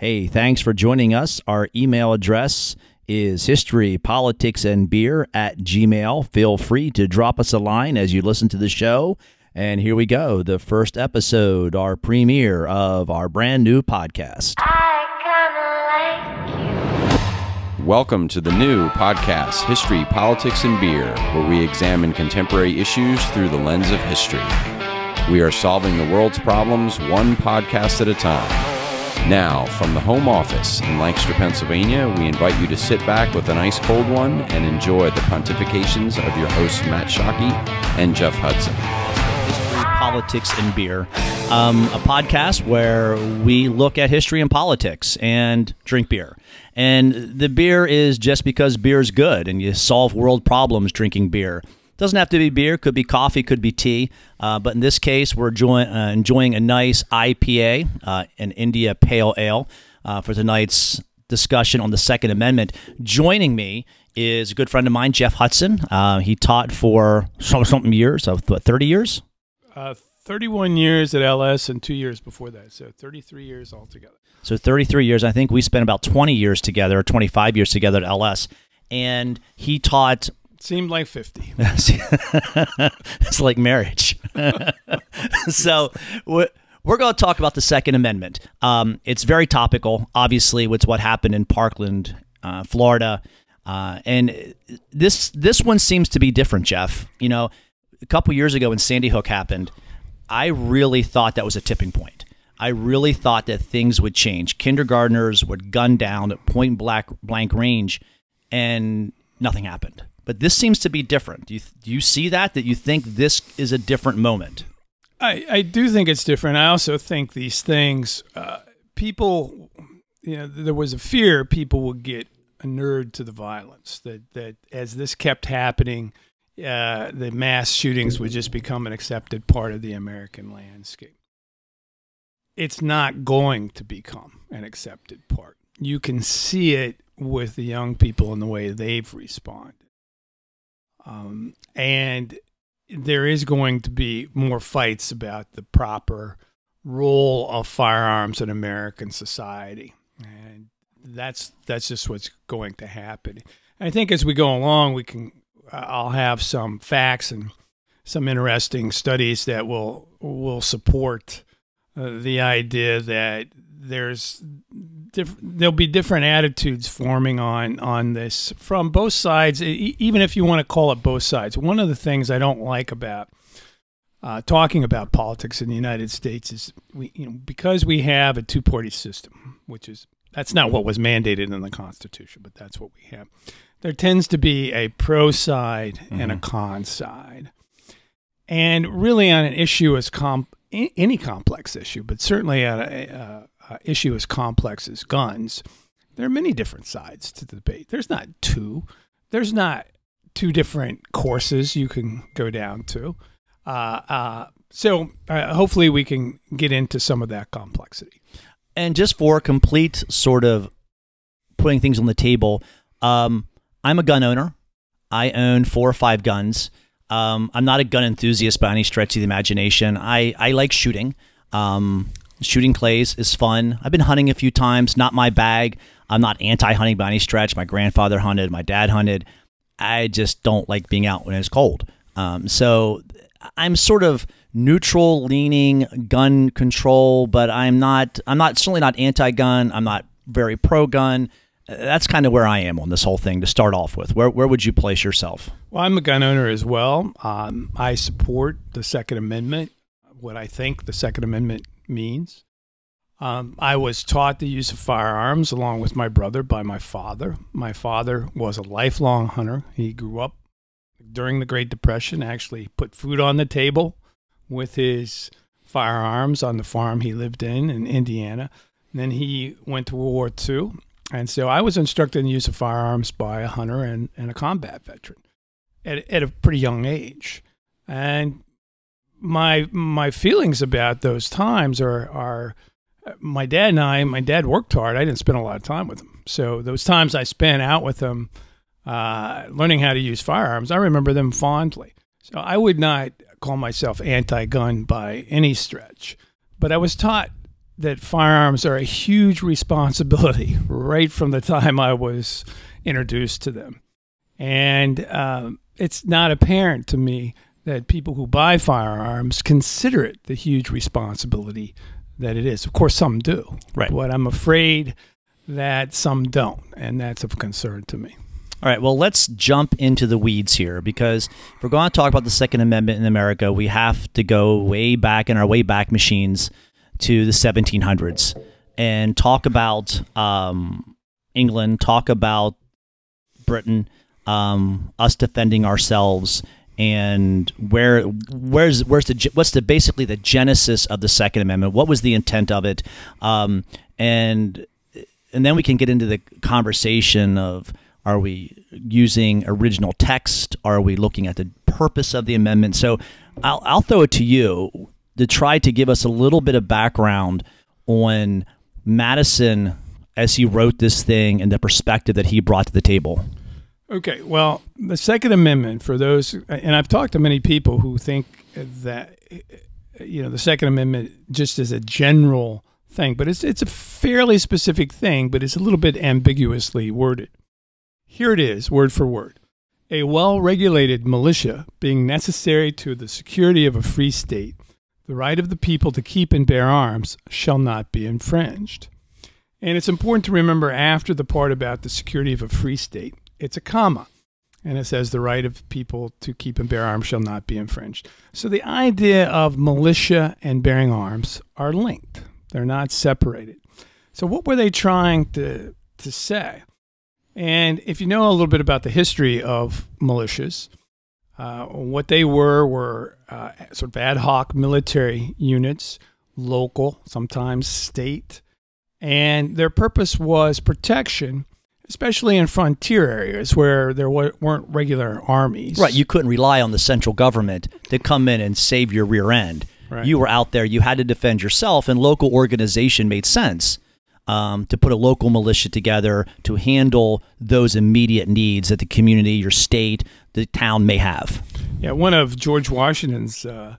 Hey, thanks for joining us. Our email address is history, politics, and beer at gmail. Feel free to drop us a line as you listen to the show. And here we go, the first episode, our premiere of our brand new podcast. Welcome to the new podcast, History, Politics, and Beer, where we examine contemporary issues through the lens of history. We are solving the world's problems one podcast at a time. Now, from the home office in Lancaster, Pennsylvania, we invite you to sit back with an ice cold one and enjoy the pontifications of your hosts, Matt Shockey and Jeff Hudson. History, Politics, and Beer, um, a podcast where we look at history and politics and drink beer. And the beer is just because beer is good and you solve world problems drinking beer. Doesn't have to be beer, could be coffee, could be tea. Uh, but in this case, we're enjoying, uh, enjoying a nice IPA, uh, an India Pale Ale, uh, for tonight's discussion on the Second Amendment. Joining me is a good friend of mine, Jeff Hudson. Uh, he taught for something years, of what, 30 years? Uh, 31 years at LS and two years before that. So 33 years altogether. So 33 years. I think we spent about 20 years together, or 25 years together at LS. And he taught Seemed like 50. it's like marriage. so we're going to talk about the Second Amendment. Um, it's very topical. Obviously, with what happened in Parkland, uh, Florida. Uh, and this this one seems to be different, Jeff. You know, a couple years ago when Sandy Hook happened, I really thought that was a tipping point. I really thought that things would change. Kindergartners would gun down at point blank, blank range, and nothing happened. But this seems to be different. Do you, do you see that? That you think this is a different moment? I, I do think it's different. I also think these things, uh, people, you know, there was a fear people would get inured to the violence. That that as this kept happening, uh, the mass shootings would just become an accepted part of the American landscape. It's not going to become an accepted part. You can see it with the young people and the way they've responded. Um, and there is going to be more fights about the proper role of firearms in American society. And that's that's just what's going to happen. I think as we go along, we can I'll have some facts and some interesting studies that will will support uh, the idea that there's diff- there'll be different attitudes forming on on this from both sides e- even if you want to call it both sides one of the things i don't like about uh, talking about politics in the united states is we you know because we have a two party system which is that's not what was mandated in the constitution but that's what we have there tends to be a pro side mm-hmm. and a mm-hmm. con side and really on an issue as comp any complex issue, but certainly on a, a, uh, issue as complex as guns, there are many different sides to the debate. There's not two. There's not two different courses you can go down to. Uh, uh, so uh, hopefully we can get into some of that complexity. And just for complete sort of putting things on the table, um, I'm a gun owner. I own four or five guns. Um, I'm not a gun enthusiast by any stretch of the imagination. I, I like shooting. Um, Shooting clays is fun. I've been hunting a few times, not my bag. I'm not anti hunting by any stretch. My grandfather hunted, my dad hunted. I just don't like being out when it's cold. Um, so I'm sort of neutral leaning gun control, but I'm not, I'm not, certainly not anti gun. I'm not very pro gun. That's kind of where I am on this whole thing to start off with. Where, where would you place yourself? Well, I'm a gun owner as well. Um, I support the Second Amendment, what I think the Second Amendment means. Um, I was taught the use of firearms along with my brother by my father. My father was a lifelong hunter. He grew up during the Great Depression, actually put food on the table with his firearms on the farm he lived in in Indiana. And then he went to World War II. And so I was instructed in the use of firearms by a hunter and, and a combat veteran at, at a pretty young age. And my my feelings about those times are are my dad and I. My dad worked hard. I didn't spend a lot of time with him, so those times I spent out with him, uh, learning how to use firearms, I remember them fondly. So I would not call myself anti-gun by any stretch, but I was taught that firearms are a huge responsibility right from the time I was introduced to them. And um, it's not apparent to me that people who buy firearms consider it the huge responsibility that it is. Of course, some do. Right. But I'm afraid that some don't. And that's of concern to me. All right, well, let's jump into the weeds here because if we're going to talk about the Second Amendment in America, we have to go way back in our way back machines to the 1700s and talk about um, England, talk about Britain, um, us defending ourselves, and where where's where's the what's the basically the genesis of the Second Amendment? What was the intent of it? Um, and and then we can get into the conversation of are we using original text? Are we looking at the purpose of the amendment? So I'll, I'll throw it to you to try to give us a little bit of background on Madison as he wrote this thing and the perspective that he brought to the table. Okay, well, the Second Amendment, for those, and I've talked to many people who think that, you know, the Second Amendment just as a general thing, but it's, it's a fairly specific thing, but it's a little bit ambiguously worded. Here it is, word for word. A well regulated militia being necessary to the security of a free state, the right of the people to keep and bear arms shall not be infringed. And it's important to remember after the part about the security of a free state, it's a comma. And it says the right of people to keep and bear arms shall not be infringed. So the idea of militia and bearing arms are linked, they're not separated. So, what were they trying to, to say? And if you know a little bit about the history of militias, uh, what they were were uh, sort of ad hoc military units, local, sometimes state, and their purpose was protection, especially in frontier areas where there weren't regular armies. Right, you couldn't rely on the central government to come in and save your rear end. Right. You were out there, you had to defend yourself, and local organization made sense um, to put a local militia together to handle those immediate needs that the community, your state, the town may have. Yeah, one of George Washington's uh,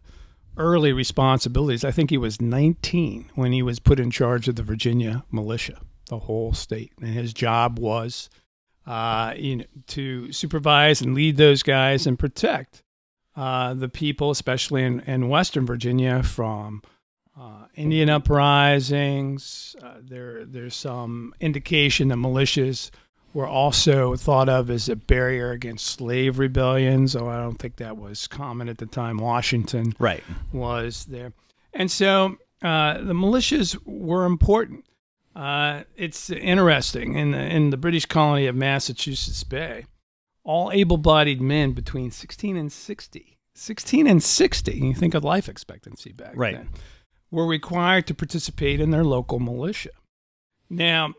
early responsibilities, I think he was 19 when he was put in charge of the Virginia militia, the whole state. And his job was uh, you know, to supervise and lead those guys and protect uh, the people, especially in, in Western Virginia, from uh, Indian uprisings. Uh, there, there's some indication that militias were also thought of as a barrier against slave rebellions, though I don't think that was common at the time. Washington Right. was there. And so uh, the militias were important. Uh, it's interesting in the, in the British colony of Massachusetts Bay, all able-bodied men between 16 and 60, 16 and 60. You think of life expectancy back Right. then, were required to participate in their local militia. Now,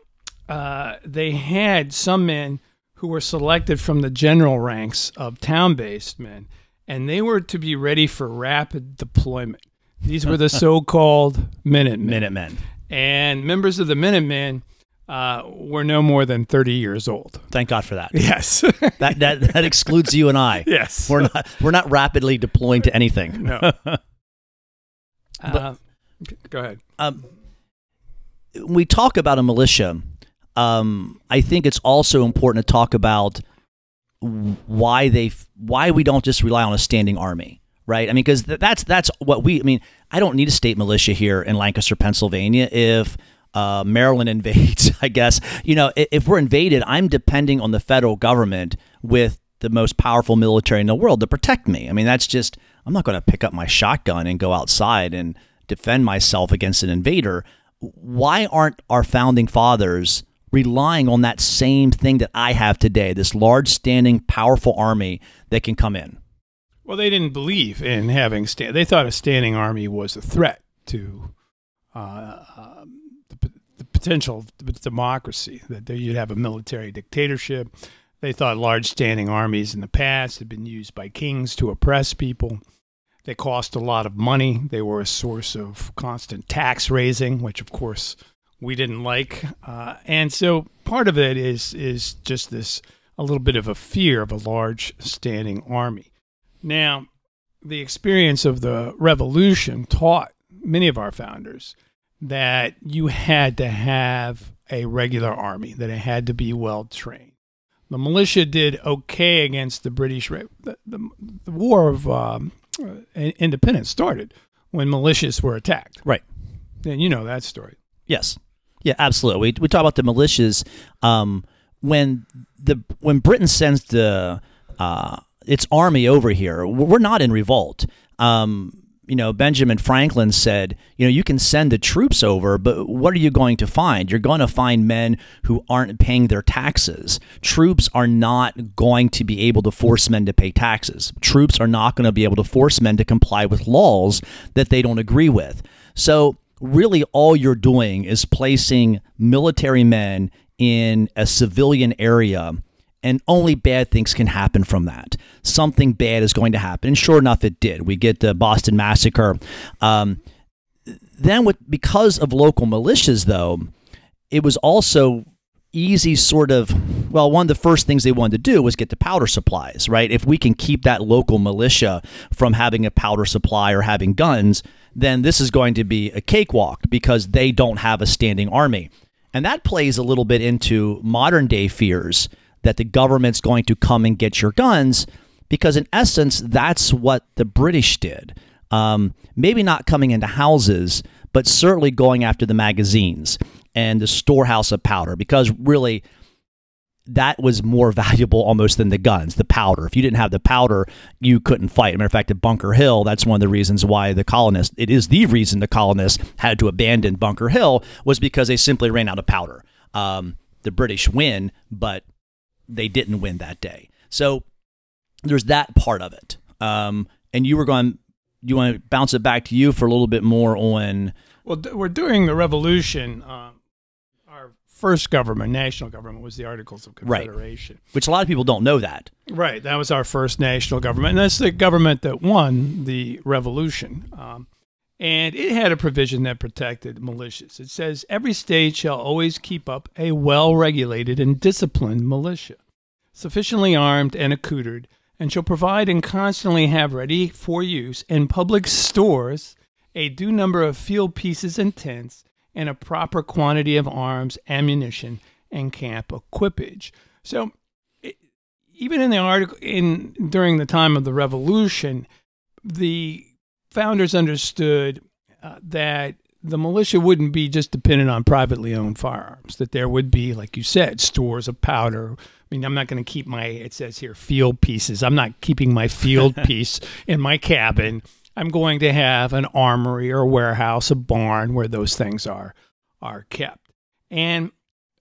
uh, they had some men who were selected from the general ranks of town-based men, and they were to be ready for rapid deployment. These were the so-called Minutemen. Minutemen. And members of the Minutemen uh, were no more than 30 years old. Thank God for that. Yes. That that that excludes you and I. yes. We're not we're not rapidly deploying to anything. no. Uh, go ahead. Um, when we talk about a militia, um, I think it's also important to talk about why they why we don't just rely on a standing army, right? I mean, because that's that's what we. I mean, I don't need a state militia here in Lancaster, Pennsylvania. If uh, Maryland invades, I guess you know i- if we're invaded, I'm depending on the federal government with the most powerful military in the world to protect me. I mean, that's just I'm not going to pick up my shotgun and go outside and defend myself against an invader. Why aren't our founding fathers relying on that same thing that I have today, this large standing powerful army that can come in? Well, they didn't believe in having stand. They thought a standing army was a threat to uh, um, the, the potential of democracy. That there- you'd have a military dictatorship. They thought large standing armies in the past had been used by kings to oppress people. They cost a lot of money. They were a source of constant tax raising, which of course we didn't like. Uh, and so part of it is is just this a little bit of a fear of a large standing army. Now, the experience of the revolution taught many of our founders that you had to have a regular army, that it had to be well trained. The militia did okay against the British. The, the, the War of um, Independence started when militias were attacked. Right. And you know that story. Yes. Yeah, absolutely. We, we talk about the militias um, when the when Britain sends the uh, its army over here. We're not in revolt. Um, you know, Benjamin Franklin said, you know, you can send the troops over, but what are you going to find? You're going to find men who aren't paying their taxes. Troops are not going to be able to force men to pay taxes. Troops are not going to be able to force men to comply with laws that they don't agree with. So, really, all you're doing is placing military men in a civilian area and only bad things can happen from that. Something bad is going to happen, and sure enough, it did. We get the Boston Massacre. Um, then, with because of local militias, though, it was also easy sort of well one of the first things they wanted to do was get the powder supplies right if we can keep that local militia from having a powder supply or having guns then this is going to be a cakewalk because they don't have a standing army and that plays a little bit into modern day fears that the government's going to come and get your guns because in essence that's what the british did um, maybe not coming into houses but certainly going after the magazines and the storehouse of powder because really that was more valuable almost than the guns, the powder. If you didn't have the powder, you couldn't fight. matter of fact, at Bunker Hill, that's one of the reasons why the colonists, it is the reason the colonists had to abandon Bunker Hill, was because they simply ran out of powder. Um, the British win, but they didn't win that day. So there's that part of it. Um, and you were going, you want to bounce it back to you for a little bit more on. Well, we're doing the revolution. Um, our first government, national government, was the Articles of Confederation. Right. Which a lot of people don't know that. Right. That was our first national government. And that's the government that won the revolution. Um, and it had a provision that protected militias. It says every state shall always keep up a well regulated and disciplined militia, sufficiently armed and accoutred, and shall provide and constantly have ready for use in public stores a due number of field pieces and tents, and a proper quantity of arms, ammunition, and camp equipage. So, even in the article, in during the time of the Revolution, the founders understood uh, that the militia wouldn't be just dependent on privately owned firearms, that there would be, like you said, stores of powder. Mean, I'm not going to keep my, it says here, field pieces. I'm not keeping my field piece in my cabin. I'm going to have an armory or a warehouse, a barn where those things are are kept. And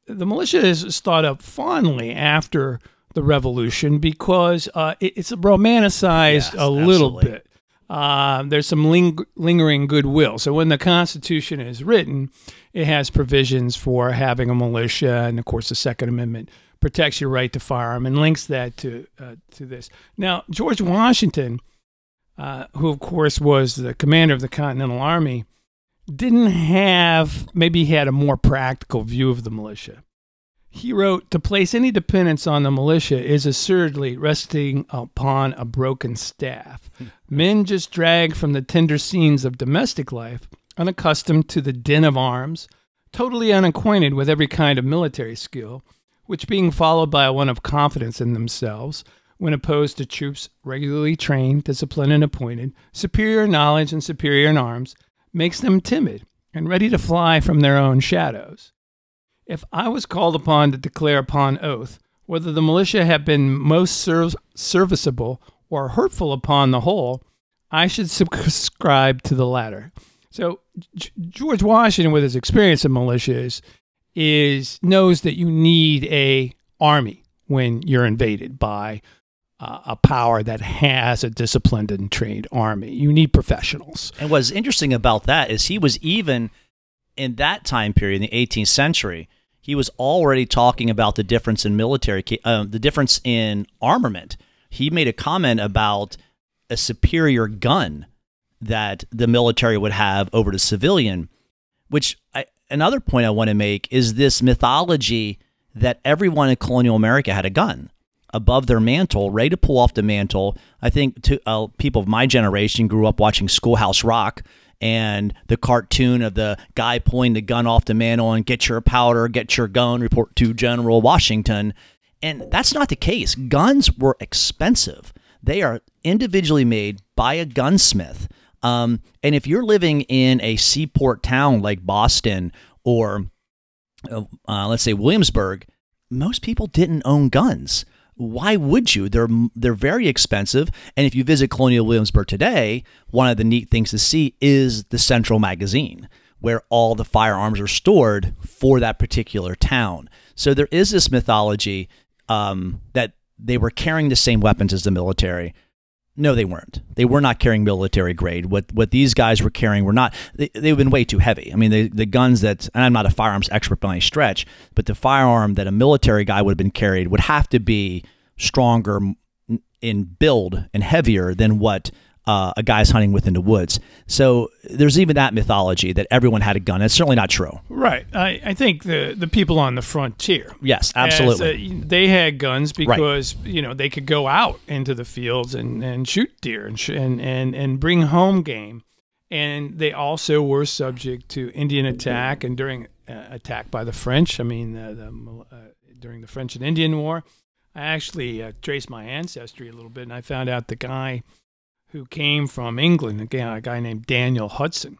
the militia is thought of fondly after the revolution because uh, it, it's romanticized yes, a little absolutely. bit uh, there's some ling- lingering goodwill. So when the Constitution is written, it has provisions for having a militia, and of course, the Second Amendment protects your right to firearm and links that to uh, to this. Now, George Washington, uh, who of course was the commander of the Continental Army, didn't have maybe he had a more practical view of the militia. He wrote, To place any dependence on the militia is assuredly resting upon a broken staff. Men just dragged from the tender scenes of domestic life, unaccustomed to the din of arms, totally unacquainted with every kind of military skill, which being followed by a one of confidence in themselves, when opposed to troops regularly trained, disciplined, and appointed, superior knowledge and superior in arms, makes them timid and ready to fly from their own shadows. If I was called upon to declare upon oath whether the militia have been most serv- serviceable or hurtful upon the whole, I should subscribe to the latter. So G- George Washington, with his experience in militias, knows that you need a army when you're invaded by uh, a power that has a disciplined and trained army. You need professionals. And what's interesting about that is he was even in that time period in the 18th century, he was already talking about the difference in military, uh, the difference in armament. He made a comment about a superior gun that the military would have over the civilian. Which I, another point I want to make is this mythology that everyone in colonial America had a gun above their mantle, ready to pull off the mantle. I think to, uh, people of my generation grew up watching Schoolhouse Rock and the cartoon of the guy pulling the gun off the mantle and get your powder, get your gun, report to General Washington. And that's not the case. Guns were expensive. They are individually made by a gunsmith. Um, and if you're living in a seaport town like Boston or uh, uh let's say Williamsburg, most people didn't own guns why would you? They're they're very expensive, and if you visit Colonial Williamsburg today, one of the neat things to see is the central magazine where all the firearms are stored for that particular town. So there is this mythology um, that they were carrying the same weapons as the military. No, they weren't. They were not carrying military grade. What what these guys were carrying were not. They, they've been way too heavy. I mean, the the guns that, and I'm not a firearms expert by any stretch, but the firearm that a military guy would have been carried would have to be stronger in build and heavier than what uh, a guy's hunting within the woods. So there's even that mythology that everyone had a gun. It's certainly not true. Right. I, I think the the people on the frontier. Yes, absolutely. As, uh, they had guns because right. you know they could go out into the fields and, and shoot deer and, sh- and and and bring home game. And they also were subject to Indian attack and during uh, attack by the French. I mean, the, uh, during the French and Indian War. I actually uh, traced my ancestry a little bit, and I found out the guy who came from England, again, a guy named Daniel Hudson,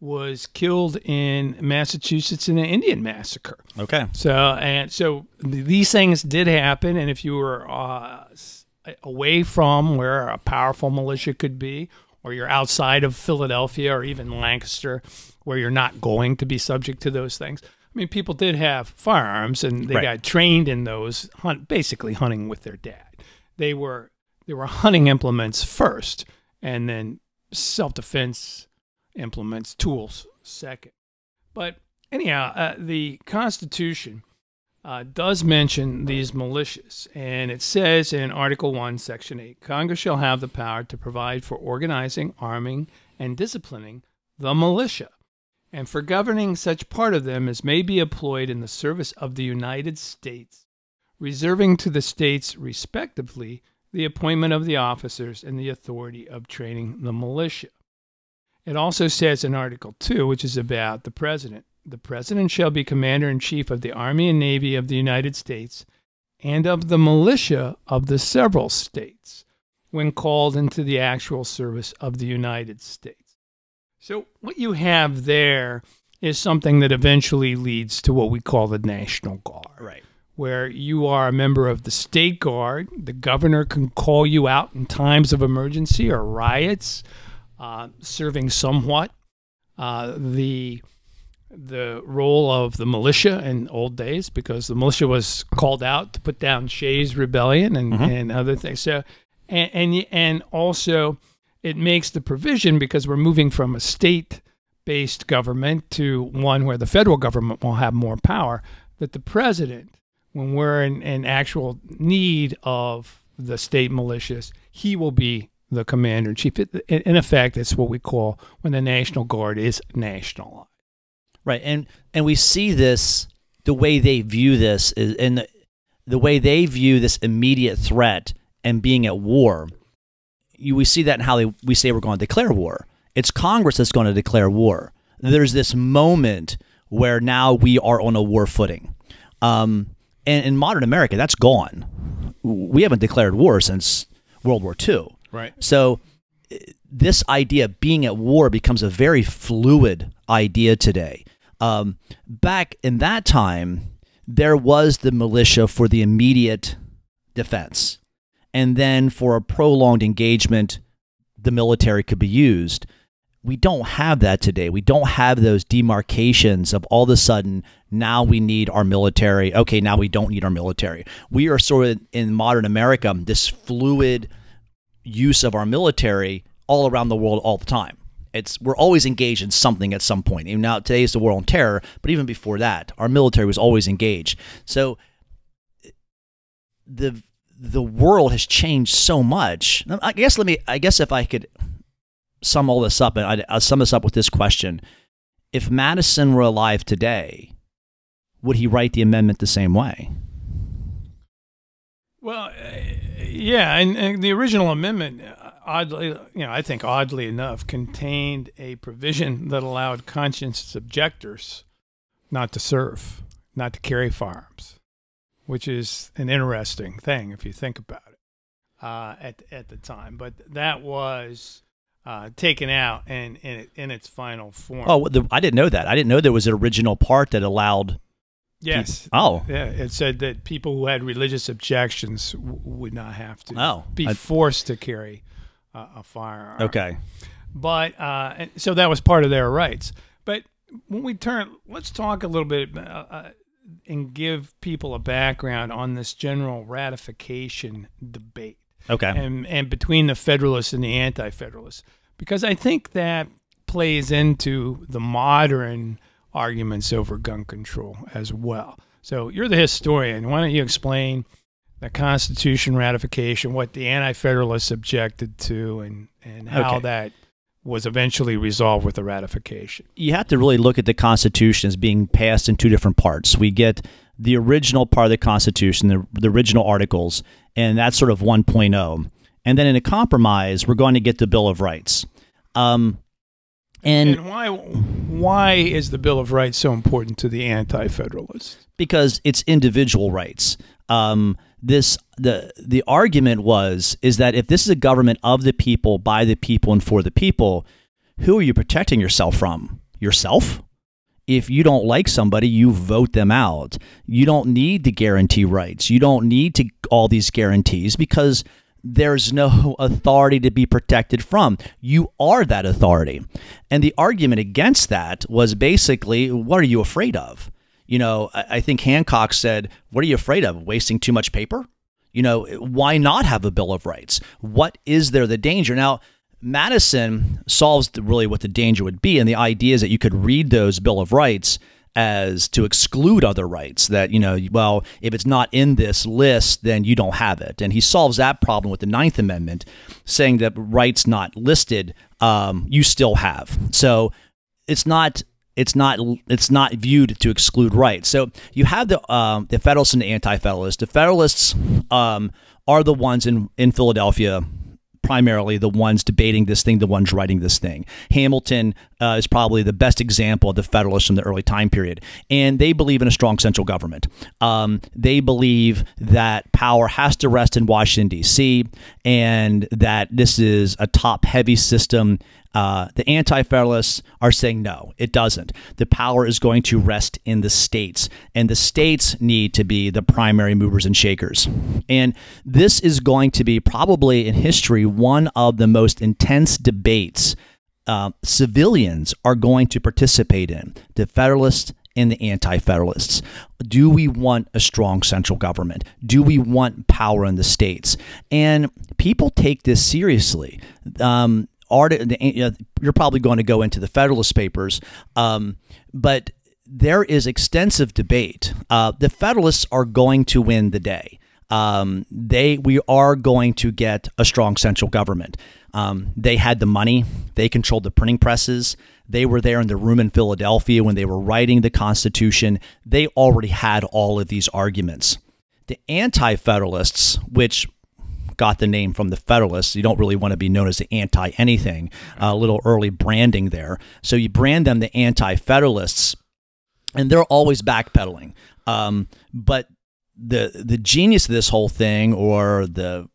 was killed in Massachusetts in an Indian massacre. Okay. So and so these things did happen, and if you were uh, away from where a powerful militia could be, or you're outside of Philadelphia or even Lancaster, where you're not going to be subject to those things. I mean, people did have firearms, and they right. got trained in those, hunt, basically hunting with their dad. They were they were hunting implements first, and then self defense implements, tools second. But anyhow, uh, the Constitution uh, does mention these militias, and it says in Article 1, Section 8 Congress shall have the power to provide for organizing, arming, and disciplining the militia, and for governing such part of them as may be employed in the service of the United States, reserving to the States, respectively, the appointment of the officers and the authority of training the militia. It also says in Article 2, which is about the President the President shall be Commander in Chief of the Army and Navy of the United States and of the militia of the several states when called into the actual service of the United States. So, what you have there is something that eventually leads to what we call the National Guard. Right where you are a member of the state guard. The governor can call you out in times of emergency or riots, uh, serving somewhat uh, the the role of the militia in old days because the militia was called out to put down Shays' rebellion and, mm-hmm. and other things. So, and, and and also it makes the provision because we're moving from a state based government to one where the federal government will have more power that the president when we're in, in actual need of the state militias, he will be the commander in chief. In effect, it's what we call when the National Guard is nationalized. Right, and and we see this the way they view this is and the, the way they view this immediate threat and being at war. You, we see that in how they, we say we're going to declare war. It's Congress that's going to declare war. There's this moment where now we are on a war footing. Um, and in modern America, that's gone. We haven't declared war since World War II. Right. So this idea of being at war becomes a very fluid idea today. Um, back in that time, there was the militia for the immediate defense. And then for a prolonged engagement, the military could be used. We don't have that today. We don't have those demarcations of all of a sudden now we need our military. Okay, now we don't need our military. We are sort of in modern America this fluid use of our military all around the world all the time. It's we're always engaged in something at some point. Even now today is the war on terror, but even before that, our military was always engaged. So the the world has changed so much. I guess let me. I guess if I could sum all this up, and I'd, I'll sum this up with this question: If Madison were alive today, would he write the amendment the same way? Well, uh, yeah, and, and, the original amendment, uh, oddly, you know, I think oddly enough, contained a provision that allowed conscientious objectors not to serve, not to carry firearms, which is an interesting thing if you think about it uh, at at the time. But that was uh, taken out in in, in its final form. Oh, the, I didn't know that. I didn't know there was an original part that allowed. yes. Oh, Yeah, it said that people who had religious objections w- would not have to Oh, be I- forced to carry uh, a firearm. okay. But uh, so that was part of their rights. But when we turn, let's talk a little bit uh, uh, and give people a background on this general ratification debate Okay. and and between the Federalists and the Anti-Federalists, because I think that plays into the modern arguments over gun control as well. So you're the historian. Why don't you explain the Constitution ratification, what the Anti-Federalists objected to, and and how Okay. that was eventually resolved with the ratification? you have to really look at the Constitution as being passed in two different parts. We get the original part of the Constitution, the, the original articles, and that's sort of 1.0. And then in a compromise, we're going to get the Bill of Rights. Um, and And why why is the Bill of Rights so important to the Anti-Federalists? because it's individual rights. Um, this the the argument was is that if this is a government of the people, by the people, and for the people, who are you protecting yourself from? Yourself? If you don't like somebody, you vote them out. You don't need to guarantee rights. You don't need to all these guarantees because there's no authority to be protected from. You are that authority. And the argument against that was basically, what are you afraid of? You know, I I think Hancock said, What are you afraid of? Wasting too much paper? You know, why not have a Bill of Rights? What is there the danger? Now, Madison solves the, really what the danger would be. And the idea is that you could read those Bill of Rights as to exclude other rights that, you know, well, if it's not in this list, then you don't have it. And he solves that problem with the Ninth Amendment, saying that rights not listed, um, you still have. So it's not it's not it's not viewed to exclude rights. So you have the um, the Federalists and the Anti-Federalists. The Federalists um, are the ones in in Philadelphia primarily the ones debating this thing, the ones writing this thing. Hamilton uh, is probably the best example of the Federalists from the early time period. And they believe in a strong central government. Um, they believe that power has to rest in Washington, D.C., and that this is a top heavy system. Uh, the anti federalists are saying no, it doesn't. The power is going to rest in the states, and the states need to be the primary movers and shakers. And this is going to be probably in history one of the most intense debates uh, civilians are going to participate in the Federalists and the Anti Federalists. Do we want a strong central government? Do we want power in the states? And people take this seriously. Um, art, you're probably going to go into the Federalist Papers, um, but there is extensive debate. Uh, the Federalists are going to win the day. Um, they we are going to get a strong central government. Um, they had the money. They controlled the printing presses. They were there in the room in Philadelphia when they were writing the Constitution. They already had all of these arguments. The Anti Federalists, which got the name from the Federalists. You don't really want to be known as the anti anything. A little early branding there. So you brand them the Anti Federalists, and they're always backpedaling. Um, but the the genius of this whole thing, or the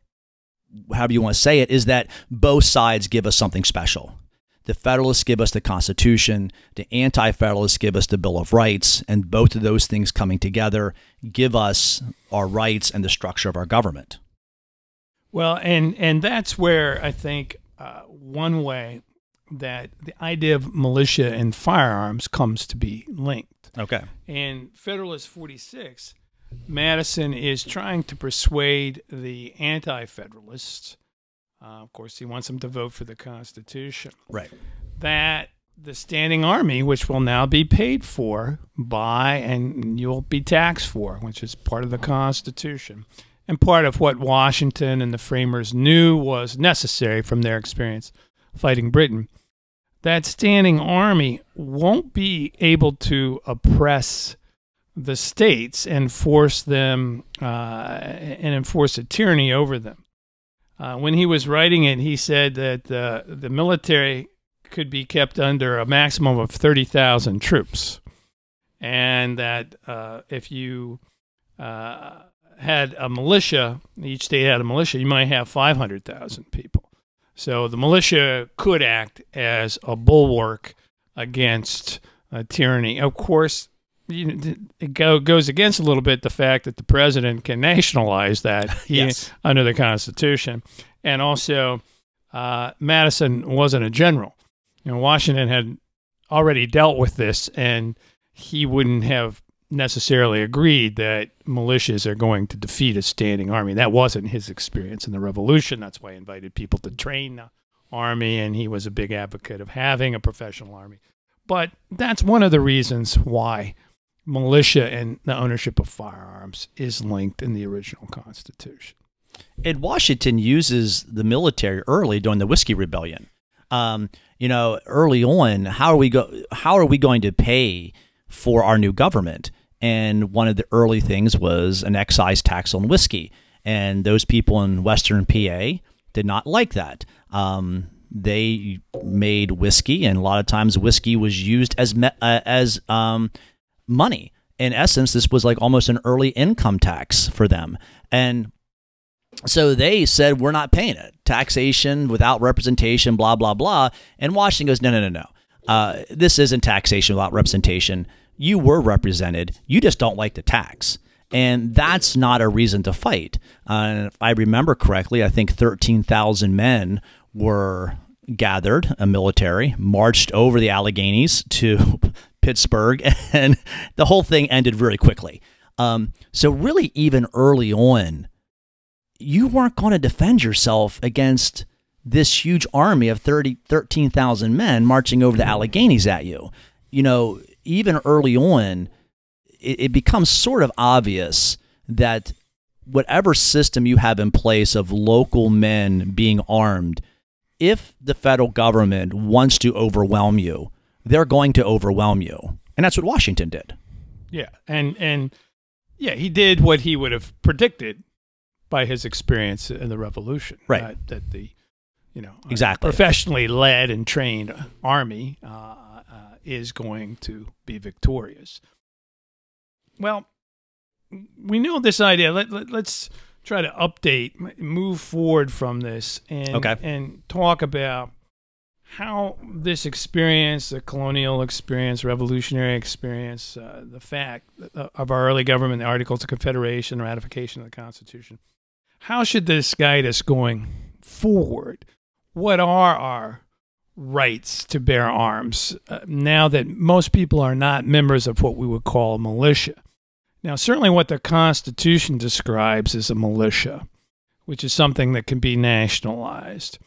however you want to say it, is that both sides give us something special. The Federalists give us the Constitution, the Anti Federalists give us the Bill of Rights, and both of those things coming together give us our rights and the structure of our government. Well, and and that's where I think uh, one way that the idea of militia and firearms comes to be linked. Okay. In Federalist 46, Madison is trying to persuade the anti-federalists. Uh, of course, he wants them to vote for the Constitution. Right. That the standing army, which will now be paid for by and you'll be taxed for, which is part of the Constitution and part of what Washington and the framers knew was necessary from their experience fighting Britain. That standing army won't be able to oppress the states and force them uh, and enforce a tyranny over them. Uh, when he was writing it, he said that uh, the military could be kept under a maximum of 30,000 troops. And that uh, if you uh, had a militia, each state had a militia, you might have 500,000 people. So the militia could act as a bulwark against uh, tyranny. Of course, you know, it go, goes against a little bit the fact that the president can nationalize that he, Yes. under the Constitution. And also, uh, Madison wasn't a general. You know, Washington had already dealt with this, and he wouldn't have necessarily agreed that militias are going to defeat a standing army. That wasn't his experience in the Revolution. That's why he invited people to train the army, and he was a big advocate of having a professional army. But that's one of the reasons why militia and the ownership of firearms is linked in the original Constitution. And Washington uses the military early during the Whiskey Rebellion. Um, you know, early on, how are we go? How are we going to pay for our new government? And one of the early things was an excise tax on whiskey, and those people in Western PA did not like that. Um, they made whiskey, and a lot of times whiskey was used as me- uh, as um, money. In essence, this was like almost an early income tax for them, and so they said, we're not paying it. Taxation without representation, blah, blah, blah. And Washington goes, no, no, no, no. Uh, this isn't taxation without representation. You were represented. You just don't like the tax. And that's not a reason to fight. Uh, if I remember correctly, I think 13,000 men were gathered, a military, marched over the Alleghenies to Pittsburgh, and the whole thing ended very quickly. Um, so, really, even early on, you weren't going to defend yourself against this huge army of 30, 13,000 men marching over the Alleghenies at you. You know, even early on, it, it becomes sort of obvious that whatever system you have in place of local men being armed, if the federal government wants to overwhelm you, they're going to overwhelm you. And that's what Washington did. Yeah, and and yeah, he did what he would have predicted by his experience in the Revolution. Right. uh, that the you know Exactly. professionally led and trained army uh, uh, is going to be victorious. Well, we know this idea. Let, let, let's try to update, move forward from this, and Okay. and talk about how this experience, the colonial experience, revolutionary experience, uh, the fact of our early government, the Articles of Confederation, ratification of the Constitution, how should this guide us going forward? What are our rights to bear arms uh, now that most people are not members of what we would call a militia? Now, certainly what the Constitution describes is a militia, which is something that can be nationalized.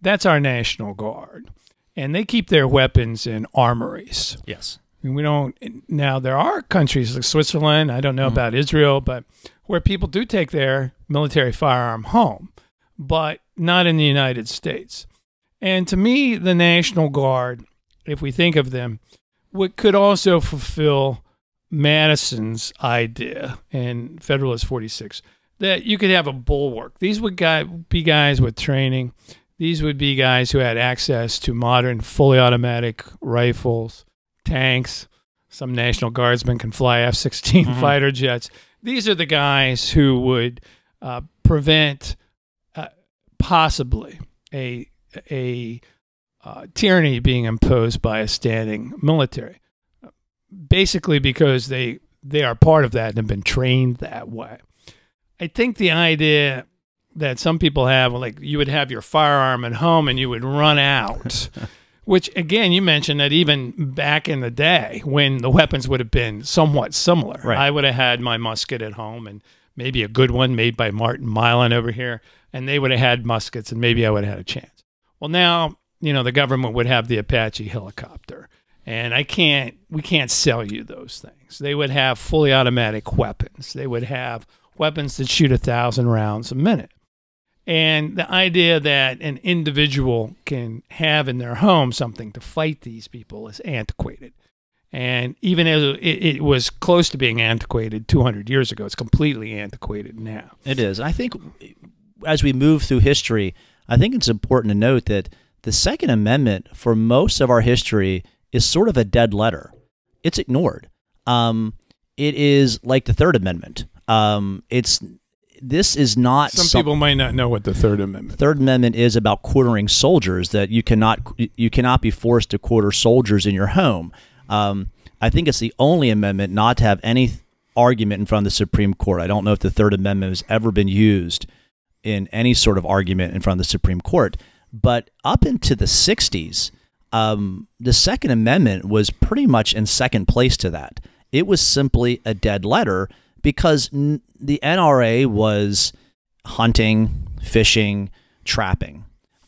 That's our National Guard. And they keep their weapons in armories. Yes. I mean, we don't now. There are countries like Switzerland. I don't know about Israel, but where people do take their military firearm home, but not in the United States. And to me, the National Guard, if we think of them, what could also fulfill Madison's idea in Federalist 46 that you could have a bulwark. These would guy, be guys with training. These would be guys who had access to modern, fully automatic rifles, tanks. Some National Guardsmen can fly F 16 Mhm. fighter jets. These are the guys who would uh, prevent uh, possibly a, a uh, tyranny being imposed by a standing military. Basically, because they, they are part of that and have been trained that way. I think the idea that some people have, like you would have your firearm at home and you would run out, which again, you mentioned that even back in the day when the weapons would have been somewhat similar. Right. I would have had my musket at home and maybe a good one made by Martin Meylin over here, and they would have had muskets and maybe I would have had a chance. Well, now, you know, the government would have the Apache helicopter. And I can't, we can't sell you those things. They would have fully automatic weapons. They would have weapons that shoot a thousand rounds a minute. And the idea that an individual can have in their home something to fight these people is antiquated. And even as it, it was close to being antiquated 200 years ago, it's completely antiquated now. It is. I think as we move through history, I think it's important to note that the Second Amendment, for most of our history, is sort of a dead letter. It's ignored. Um, it is like the Third Amendment. Um, it's this is not Some people might not know what the Third Amendment. Third Amendment is about quartering soldiers. That you cannot you cannot be forced to quarter soldiers in your home. Um, I think it's the only amendment not to have any argument in front of the Supreme Court. I don't know if the Third Amendment has ever been used in any sort of argument in front of the Supreme Court. But up into the 60s, um, the Second Amendment was pretty much in second place to that. It was simply a dead letter because n- the NRA was hunting, fishing, trapping.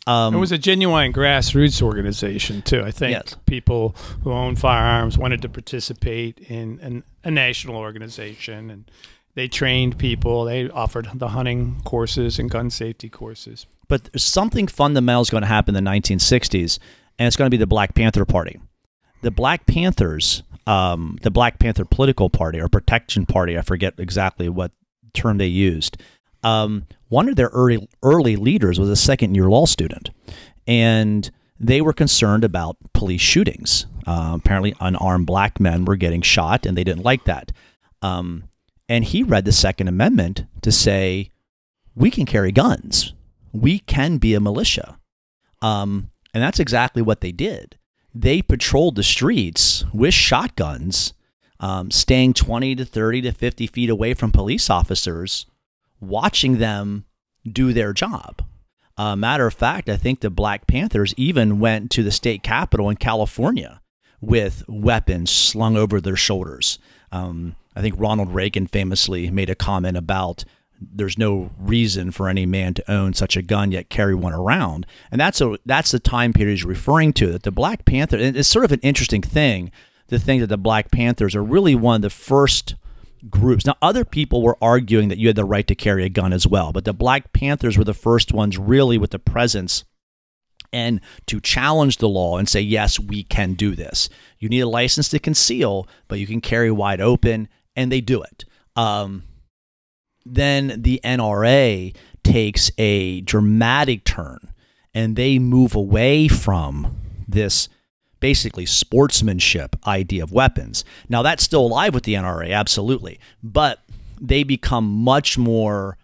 Um, It was a genuine grassroots organization too. I think Yes. people who own firearms wanted to participate in an, a national organization, and they trained people. They offered the hunting courses and gun safety courses. but something fundamental is going to happen in the 1960s, and it's going to be the Black Panther Party. The Black Panthers, um, the Black Panther Political Party or Protection Party, I forget exactly what term they used. Um, one of their early early leaders was a second year law student, and they were concerned about police shootings. Uh, apparently, unarmed black men were getting shot, and they didn't like that. Um, and he read the Second Amendment to say, we can carry guns. We can be a militia. Um, and that's exactly what they did. They patrolled the streets with shotguns, um, staying 20 to 30 to 50 feet away from police officers, watching them do their job. Uh, matter of fact, I think the Black Panthers even went to the state capitol in California with weapons slung over their shoulders. Um, I think Ronald Reagan famously made a comment about there's no reason for any man to own such a gun yet carry one around, and that's a that's the time period he's referring to. That the Black Panther and it's sort of an interesting thing to think that the Black Panthers are really one of the first groups. Now, other people were arguing that you had the right to carry a gun as well, but the Black Panthers were the first ones really with the presence and to challenge the law and say, yes, we can do this. You need a license to conceal, but you can carry wide open, and they do it. Um, then the NRA takes a dramatic turn and they move away from this basically sportsmanship idea of weapons. Now, that's still alive with the NRA, absolutely, but they become much more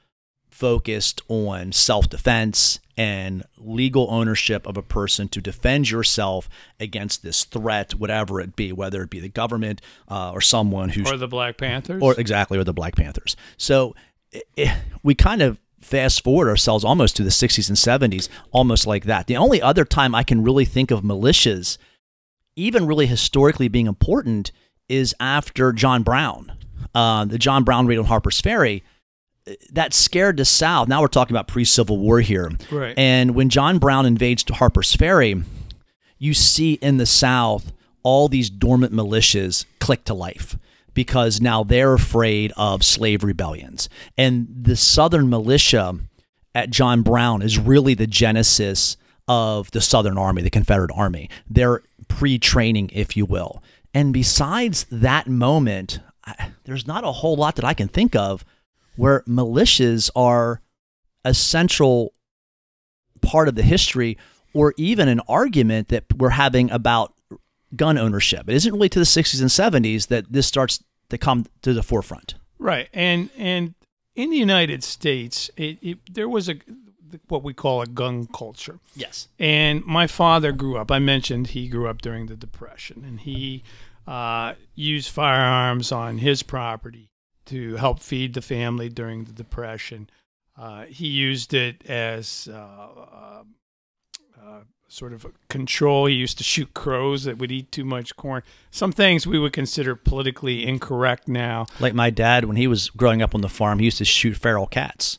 focused on self defense and legal ownership of a person to defend yourself against this threat, whatever it be, whether it be the government uh, or someone who's Or the Black Panthers. or exactly or the Black Panthers. So i i we kind of fast forward ourselves almost to the 60s and 70s, almost like that. The only other time I can really think of militias, even really historically being important, is after John Brown, uh, the John Brown raid on Harper's Ferry. That scared the South. Now we're talking about pre-Civil War here, Right. And when John Brown invades Harper's Ferry, you see in the South all these dormant militias click to life because now they're afraid of slave rebellions. And the Southern militia at John Brown is really the genesis of the Southern Army, the Confederate Army. They're pre training, if you will. And besides that moment, I, there's not a whole lot that I can think of where militias are a central part of the history or even an argument that we're having about gun ownership. It isn't really to the 60s and 70s that this starts to come to the forefront. Right, and and in the United States, it, it, there was a what we call a gun culture. Yes. And my father grew up. I mentioned he grew up during the Depression, and he uh, used firearms on his property to help feed the family during the Depression. Uh, he used it as uh, uh, uh, sort of a control. He used to shoot crows that would eat too much corn. Some things we would consider politically incorrect now. Like my dad, when he was growing up on the farm, he used to shoot feral cats.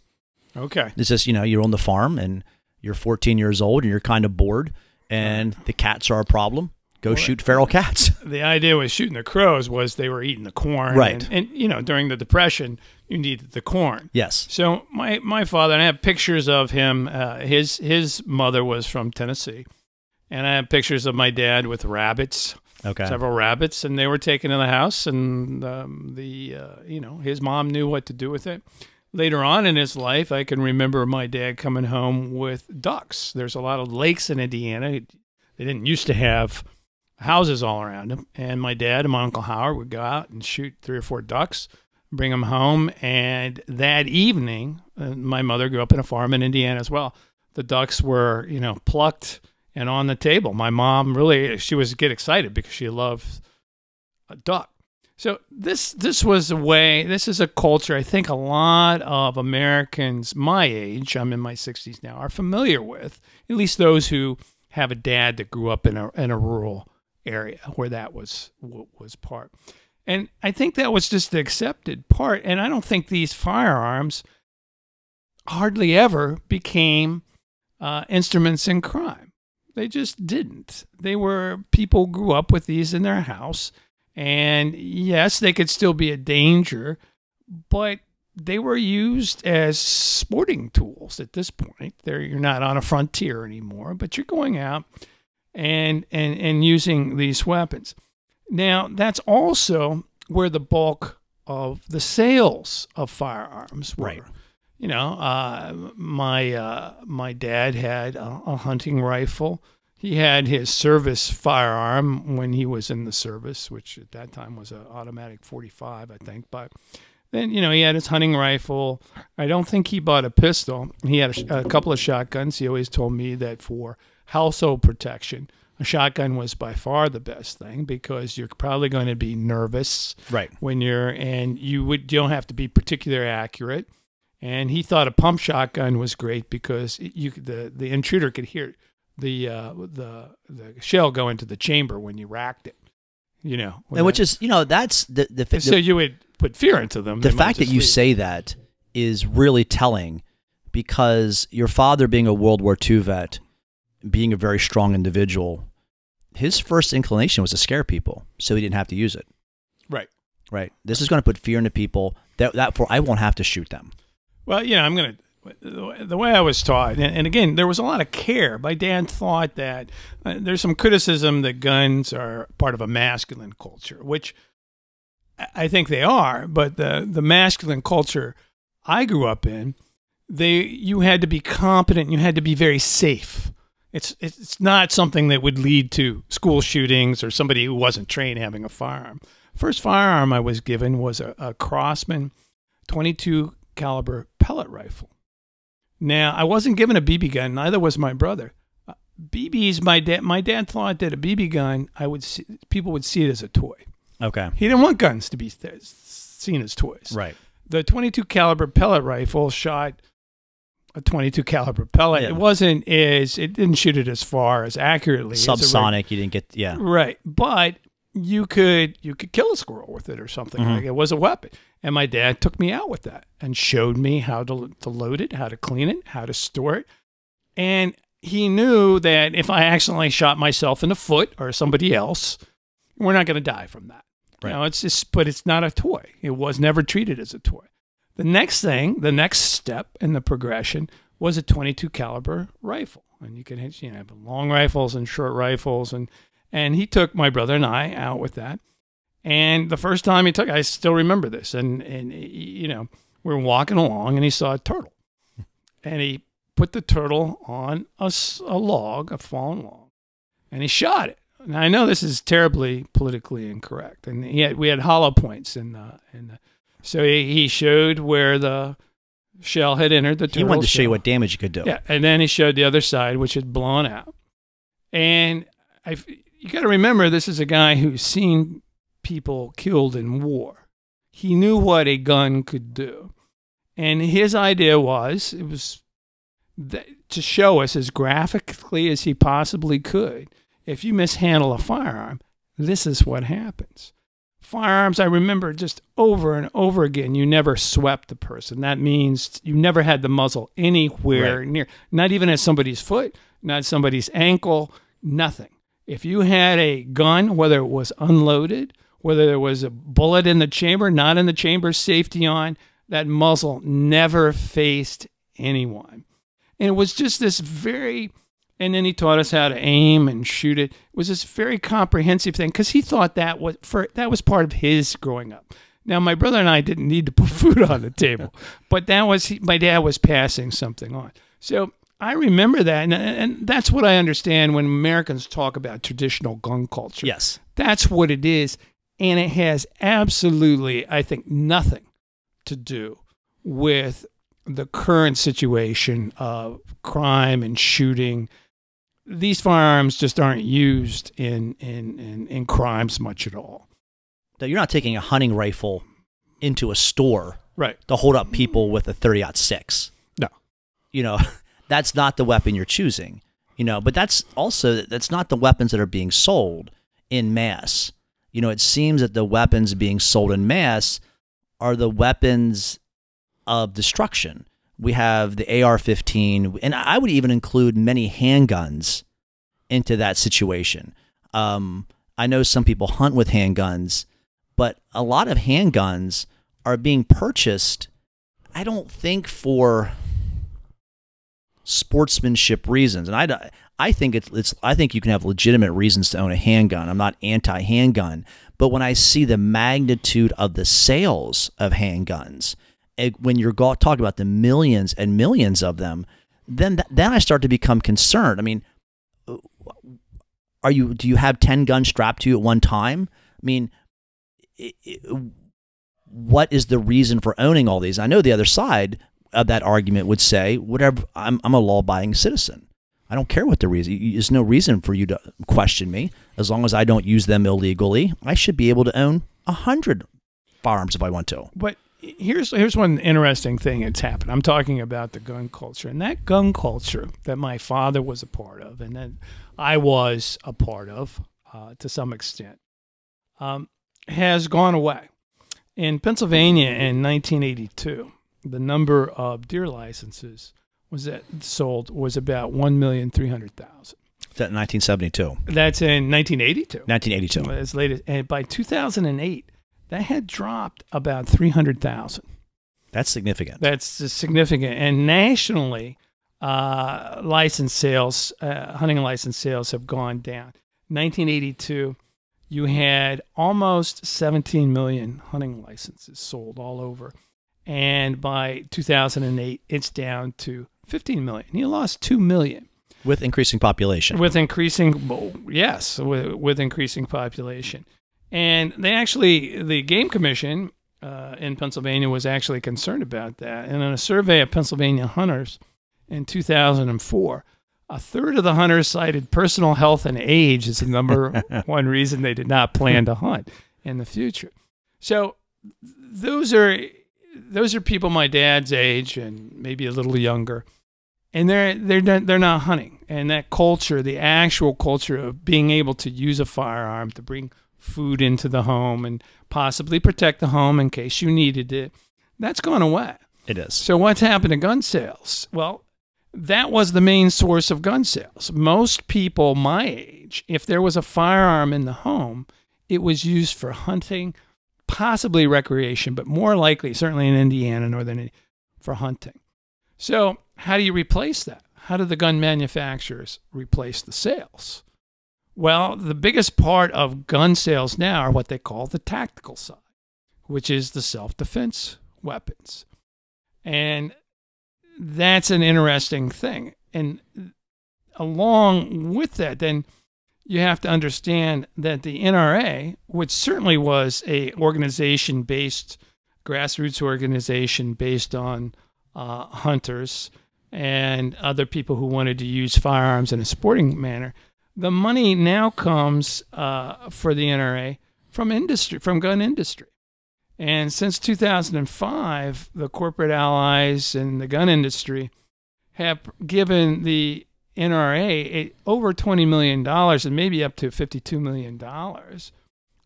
Okay. It's just, you know, you're on the farm and you're 14 years old and you're kind of bored and the cats are a problem. Go shoot feral cats. the idea with shooting the crows was they were eating the corn. Right. And, and, you know, during the Depression, you needed the corn. yes. So my, my father, and I have pictures of him. Uh, his his mother was from Tennessee, and I have pictures of my dad with rabbits, Okay. several rabbits, and they were taken in the house, and um, the uh, you know his mom knew what to do with it. later on in his life, I can remember my dad coming home with ducks. There's a lot of lakes in Indiana. They didn't used to have houses all around them. And my dad and my Uncle Howard would go out and shoot three or four ducks, bring them home. And that evening, uh, my mother grew up in a farm in Indiana as well. The ducks were, you know, plucked and on the table. My mom really, she was get excited because she loved a duck. So this this was a way. This is a culture I think a lot of Americans my age, I'm in my 60s now, are familiar with. At least those who have a dad that grew up in a in a rural area where that was was part. And I think that was just the accepted part. And I don't think these firearms hardly ever became uh, instruments in crime. They just didn't. They were people grew up with these in their house and yes, they could still be a danger, but they were used as sporting tools at this point. They're, you're not on a frontier anymore, but you're going out and, and, and using these weapons. Now, that's also where the bulk of the sales of firearms were. Right. You know, uh, my uh, my dad had a, a hunting rifle he had his service firearm when he was in the service, which at that time was an automatic 45, I think. But then, you know, he had his hunting rifle. I don't think he bought a pistol. He had a, a couple of shotguns. He always told me that for household protection, a shotgun was by far the best thing because you're probably going to be nervous Right. when you're and you would you don't have to be particularly accurate. And he thought a pump shotgun was great because it, you the the intruder could hear the uh, the the shell go into the chamber when you racked it. You know, And which that- is, you know, that's the the, the, so you would put fear into them. the fact that you leave. say that is really telling because your father being a World War II vet, being a very strong individual, his first inclination was to scare people so he didn't have to use it. right. Right. This is going to put fear into people that that for I won't have to shoot them. Well, you know, I'm going to. The way I was taught, and, again, there was a lot of care. My dad thought that uh, there's some criticism that guns are part of a masculine culture, which I- I think they are. But the the masculine culture I grew up in, they you had to be competent, you had to be very safe. It's it's not something that would lead to school shootings or somebody who wasn't trained having a firearm. First firearm I was given was a, a Crosman 22 caliber pellet rifle. Now, I wasn't given a BB gun, neither was my brother. Uh, BBs, my dad, my dad thought that a BB gun, I would see, people would see it as a toy. Okay. He didn't want guns to be th- seen as toys. Right. The 22 caliber pellet rifle shot a 22 caliber pellet. Yeah. It wasn't as it didn't shoot it as far as accurately. as Subsonic, you didn't get yeah. Right. But you could you could kill a squirrel with it or something Mhm. like it was a weapon. And my dad took me out with that and showed me how to to load it, how to clean it, how to store it. And he knew that if I accidentally shot myself in the foot or somebody else, we're not going to die from that. Right. You know, it's just but it's not a toy. It was never treated as a toy. The next thing, the next step in the progression was a 22 caliber rifle. And you can hit, you know, long rifles and short rifles and and he took my brother and I out with that. And the first time he took, I still remember this. And and you know, we were walking along, and he saw a turtle, and he put the turtle on a, a log, a fallen log, and he shot it. Now I know this is terribly politically incorrect, and he had, we had hollow points in the in the, so he, he showed where the shell had entered the tunnel. He wanted to show you what damage you could do. Yeah, and then he showed the other side, which had blown out. And I, you got to remember, this is a guy who's seen people killed in war. He knew what a gun could do, and his idea was it was that, to show us as graphically as he possibly could. If you mishandle a firearm, this is what happens. Firearms, I remember just over and over again, you never swept the person. That means you never had the muzzle anywhere Right. near, not even at somebody's foot, not somebody's ankle, nothing. If you had a gun, whether it was unloaded, whether there was a bullet in the chamber, not in the chamber, safety on, that muzzle never faced anyone. And it was just this very, and then he taught us how to aim and shoot it. It was this very comprehensive thing because he thought that was for that was part of his growing up. Now, my brother and I didn't need to put food on the table, but that was my dad was passing something on. So I remember that, and, and that's what I understand when Americans talk about traditional gun culture. Yes. That's what it is. And it has absolutely, I think, nothing to do with the current situation of crime and shooting. These firearms just aren't used in, in, in, in crimes much at all. That you're not taking a hunting rifle into a store Right. to hold up people with a 30 six. No. You know, that's not the weapon you're choosing. You know, but that's also that's not the weapons that are being sold in mass. You know, it seems that the weapons being sold in mass are the weapons of destruction. We have the AR-15, and I would even include many handguns into that situation. Um, I know some people hunt with handguns, but a lot of handguns are being purchased. I don't think for sportsmanship reasons, and I, I think it's, it's I think you can have legitimate reasons to own a handgun. I'm not anti-handgun, but when I see the magnitude of the sales of handguns, Eh, when you're talking about the millions and millions of them, then th- then I start to become concerned. I mean, uh, are you do you have 10 guns strapped to you at one time? I mean, it, it, what is the reason for owning all these? I know the other side of that argument would say, whatever, I'm, I'm a law abiding citizen. I don't care what the reason. There's no reason for you to question me. As long as I don't use them illegally, I should be able to own a hundred firearms if I want to. But here's here's one interesting thing that's happened. I'm talking about the gun culture, and that gun culture that my father was a part of, and that I was a part of uh, to some extent, um, has gone away. In Pennsylvania in 1982, the number of deer licenses was that sold was about one million three hundred thousand. That 1972, That's in 1982. 1982. As late as, and by 2008, that had dropped about 300,000. That's significant. That's significant. And nationally, uh, license sales, uh, hunting license sales have gone down. 1982, you had almost 17 million hunting licenses sold all over. And by 2008, it's down to 15 million. You lost 2 million with increasing population. with increasing well, yes with, with increasing population and they actually the game commission uh, in pennsylvania was actually concerned about that. And in a survey of pennsylvania hunters in 2004 a third of the hunters cited personal health and age as the number one reason they did not plan to hunt in the future. So those are those are people my dad's age and maybe a little younger. And they're they're they're not hunting. And that culture the actual culture of being able to use a firearm to bring food into the home and possibly protect the home in case you needed it that's gone away it is. so what's happened to gun sales well that was the main source of gun sales most people my age if there was a firearm in the home it was used for hunting possibly recreation but more likely certainly in indiana northern Indiana, for hunting so, how do you replace that? How do the gun manufacturers replace the sales? Well, the biggest part of gun sales now are what they call the tactical side, which is the self defense weapons. And that's an interesting thing. And along with that, then you have to understand that the NRA, which certainly was a organization based, grassroots organization based on uh, hunters and other people who wanted to use firearms in a sporting manner. The money now comes uh, for the NRA from industry, from gun industry. And since 2005, the corporate allies and the gun industry have given the NRA over $20 million and maybe up to $52 million.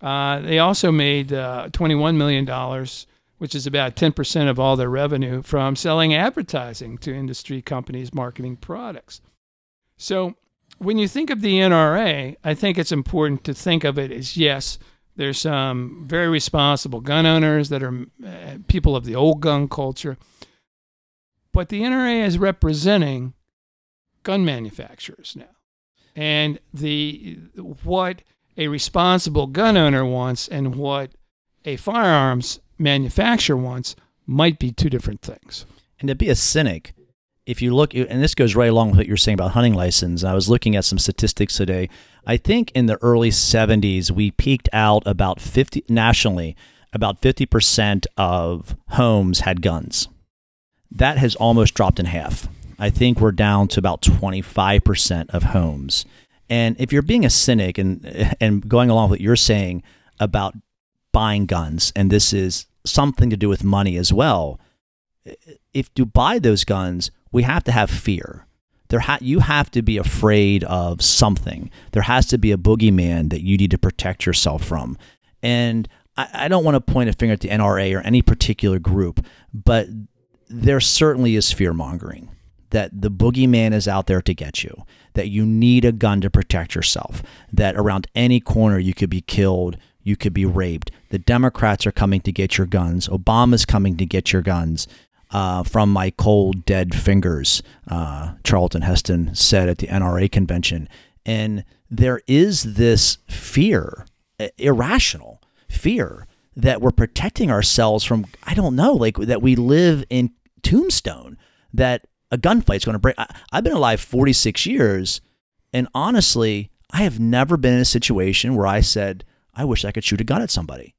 Uh, they also made uh, $21 million which is about 10% of all their revenue from selling advertising to industry companies marketing products. So when you think of the NRA, I think it's important to think of it as yes, there's some very responsible gun owners that are uh, people of the old gun culture, but the NRA is representing gun manufacturers now. And the what a responsible gun owner wants and what a firearms manufacturer wants might be two different things. And to be a cynic, if you look, and this goes right along with what you're saying about hunting license. I was looking at some statistics today. I think in the early 70s, we peaked out about 50 nationally, about 50% of homes had guns. That has almost dropped in half. I think we're down to about 25% of homes. And if you're being a cynic and and going along with what you're saying about buying guns, and this is something to do with money as well, if you buy those guns, we have to have fear. There ha- you have to be afraid of something. There has to be a boogeyman that you need to protect yourself from. And I, I don't want to point a finger at the NRA or any particular group, but there certainly is fear mongering that the boogeyman is out there to get you, that you need a gun to protect yourself, that around any corner you could be killed, you could be raped. The Democrats are coming to get your guns. Obama's coming to get your guns. Uh, from my cold, dead fingers, uh, Charlton Heston said at the NRA convention. And there is this fear, irrational fear, that we're protecting ourselves from, I don't know, like that we live in Tombstone, that a gunfight's going to break. I, I've been alive 46 years, and honestly, I have never been in a situation where I said, I wish I could shoot a gun at somebody.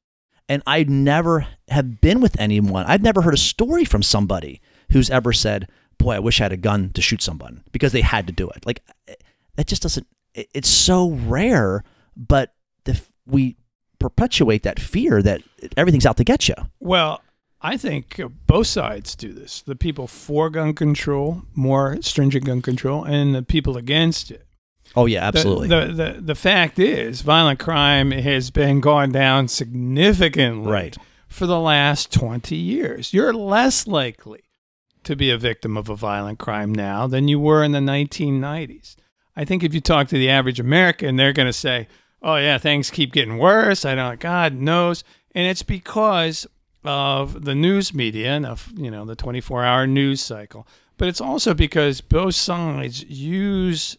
And I never have been with anyone. I've never heard a story from somebody who's ever said, Boy, I wish I had a gun to shoot someone because they had to do it. Like, eh, that just doesn't, it's so rare, but the, we perpetuate that fear that everything's out to get you. Well, I think both sides do this. The people for gun control, more stringent gun control, and the people against it. Oh yeah, absolutely. The, the the, the fact is, violent crime has been going down significantly right. for the last twenty years. You're less likely to be a victim of a violent crime now than you were in the 1990s. I think if you talk to the average American, they're going to say, "Oh yeah, things keep getting worse." I don't. God knows, and it's because of the news media and of you know the 24-hour news cycle. But it's also because both sides use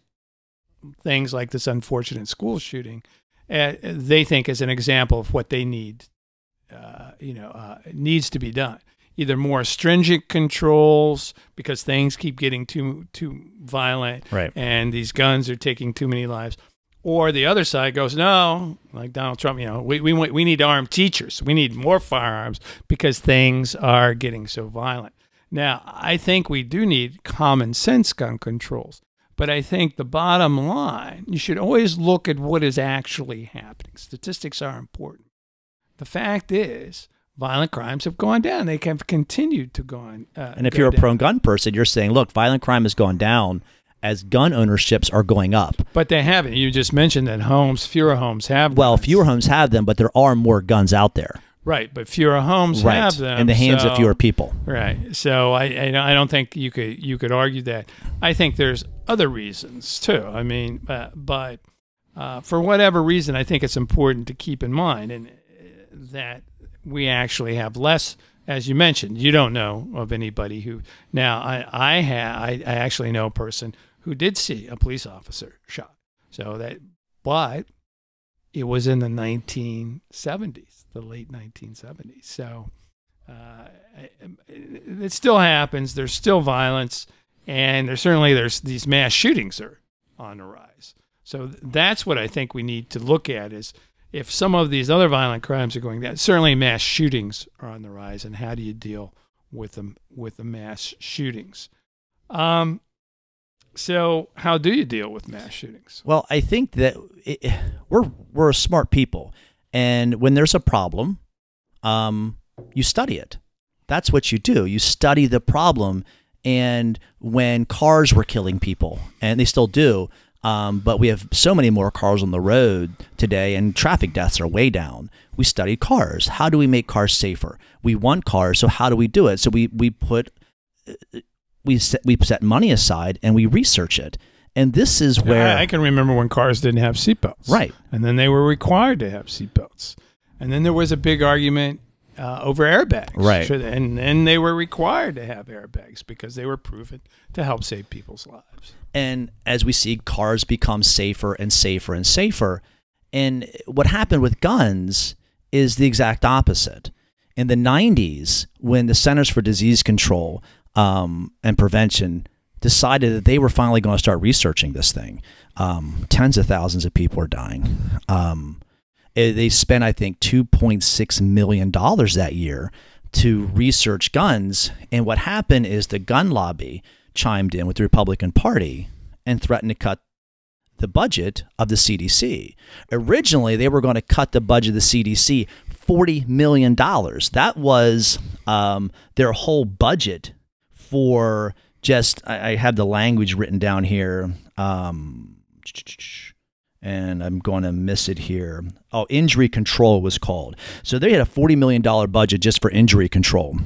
things like this unfortunate school shooting, uh, they think as an example of what they need, uh, you know, uh, needs to be done. Either more stringent controls because things keep getting too too violent, right. and these guns are taking too many lives, or the other side goes, no, like Donald Trump, you know, we we we need armed teachers, we need more firearms because things are getting so violent. Now, I think we do need common sense gun controls. But I think the bottom line, you should always look at what is actually happening. Statistics are important. The fact is, violent crimes have gone down. They have continued to go on. Uh, and if you're a pro gun person, you're saying, look, violent crime has gone down as gun ownerships are going up. But they haven't. You just mentioned that homes, fewer homes have. Well, guns. fewer homes have them, but there are more guns out there. Right, but fewer homes right. have them in the hands so, of fewer people. Right. So I, I I don't think you could you could argue that. I think there's other reasons too. I mean, uh, but uh, for whatever reason, I think it's important to keep in mind and uh, that we actually have less. As you mentioned, you don't know of anybody who now I I have I, I actually know a person who did see a police officer shot. So that, but it was in the 1970s, the late 1970s. So uh, it still happens. There's still violence, and there's certainly there's these mass shootings are on the rise. So that's what I think we need to look at is if some of these other violent crimes are going down. Certainly, mass shootings are on the rise, and how do you deal with them with the mass shootings? Um, so, how do you deal with mass shootings? Well, I think that it, we're we're smart people, and when there's a problem, um, you study it. That's what you do. You study the problem. And when cars were killing people, and they still do, um, but we have so many more cars on the road today, and traffic deaths are way down. We studied cars. How do we make cars safer? We want cars, so how do we do it? So we we put we set we set money aside and we research it. And this is where I, I can remember when cars didn't have seatbelts, right? And then they were required to have seatbelts, and then there was a big argument uh, over airbags, Right. And then they were required to have airbags because they were proven to help save people's lives. And as we see cars become safer and safer and safer, and what happened with guns is the exact opposite. in the 90s when the Centers for Disease Control um, and Prevention decided that they were finally going to start researching this thing. Um, tens of thousands of people are dying. Um, it, they spent, I think, $2.6 million that year to research guns. And what happened is the gun lobby chimed in with the Republican Party and threatened to cut the budget of the CDC. Originally, they were going to cut the budget of the CDC $40 million. That was um, their whole budget for just, I, I, have the language written down here. Um, and I'm going to miss it here. Oh, injury control was called. So they had a $40 million budget just for injury control.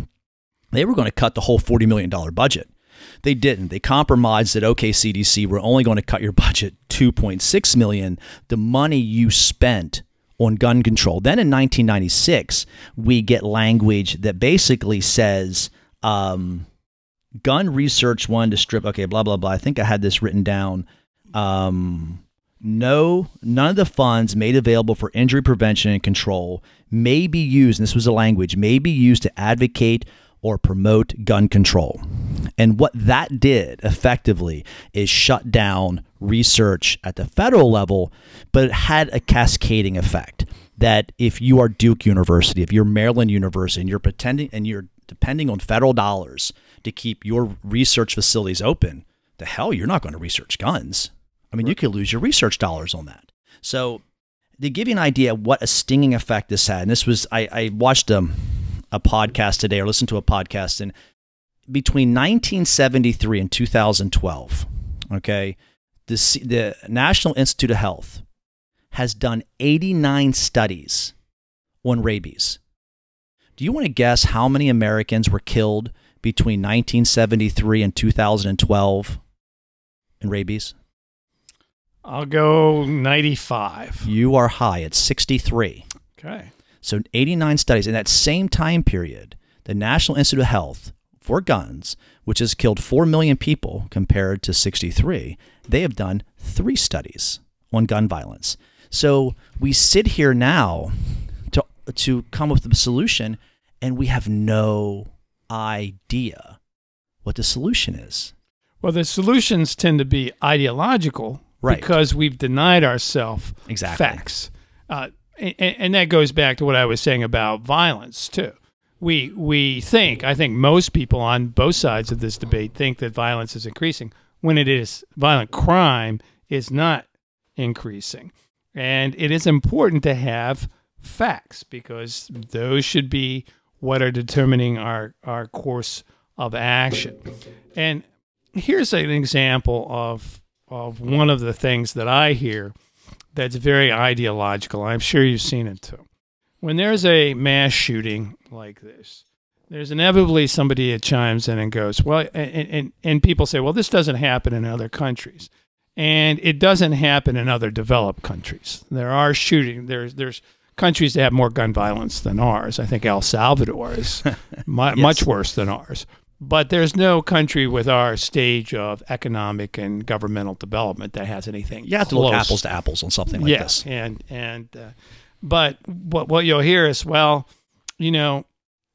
They were going to cut the whole $40 million budget. They didn't. They compromised that okay, CDC, we're only going to cut your budget 2.6 million, the money you spent on gun control. Then in 1996, we get language that basically says um, gun research one to strip. Okay, blah blah blah. I think I had this written down. Um, no, none of the funds made available for injury prevention and control may be used. And this was the language may be used to advocate or promote gun control. And what that did effectively is shut down research at the federal level, but it had a cascading effect that if you are Duke University, if you're Maryland University, and you're pretending and you're depending on federal dollars to keep your research facilities open, the hell you're not going to research guns. I mean, right. you could lose your research dollars on that. So to give you an idea what a stinging effect this had, and this was I, I watched a, a podcast today or listened to a podcast, and between 1973 and 2012, okay, the, the National Institute of Health has done 89 studies on rabies. Do you want to guess how many Americans were killed between 1973 and 2012 in rabies? I'll go 95. You are high. It's 63. Okay. So 89 studies in that same time period, the National Institute of Health for guns, which has killed 4 million people compared to 63, they have done 3 studies on gun violence. So we sit here now to to come up with a solution and we have no idea what the solution is. Well, the solutions tend to be ideological right. because we've denied ourselves exactly. facts. Uh, and, and, that goes back to what I was saying about violence too. We we think I think most people on both sides of this debate think that violence is increasing when it is violent crime is not increasing, and it is important to have facts because those should be what are determining our our course of action. And here's an example of of one of the things that I hear that's very ideological. I'm sure you've seen it too. When there's a mass shooting like this, there's inevitably somebody that chimes in and goes, well, and, and, and people say, well, this doesn't happen in other countries. And it doesn't happen in other developed countries. There are shooting, there's, there's countries that have more gun violence than ours. I think El Salvador is mu- yes. much worse than ours. But there's no country with our stage of economic and governmental development that has anything. You have close. to look apples to apples on something like yeah, this. and and uh, but what what you'll hear is well, you know,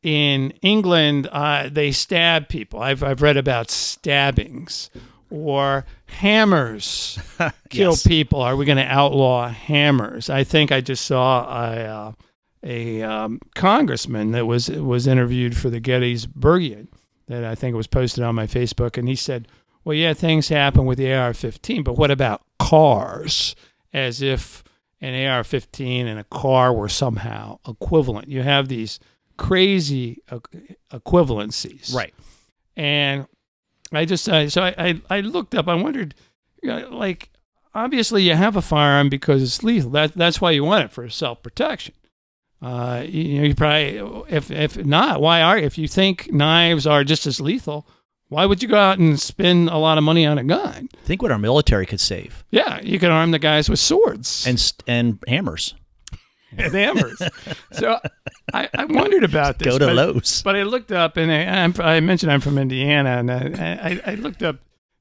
in England uh, they stab people. I've I've read about stabbings or hammers kill yes. people. Are we going to outlaw hammers? I think I just saw a uh, a um, congressman that was was interviewed for the Gettysburgian that I think was posted on my Facebook, and he said, "Well, yeah, things happen with the AR-15, but what about cars?" As if an AR-15 and a car were somehow equivalent. You have these crazy equivalencies, right? And I just uh, so I, I, I looked up. I wondered, you know, like obviously you have a firearm because it's lethal. That that's why you want it for self protection. Uh, you know, you probably if if not, why are if you think knives are just as lethal, why would you go out and spend a lot of money on a gun? Think what our military could save. Yeah, you could arm the guys with swords and and hammers. and hammers. so I, I, wondered about this. Go to but, Lowe's. But I looked up, and I, I, mentioned I'm from Indiana, and I, I, looked up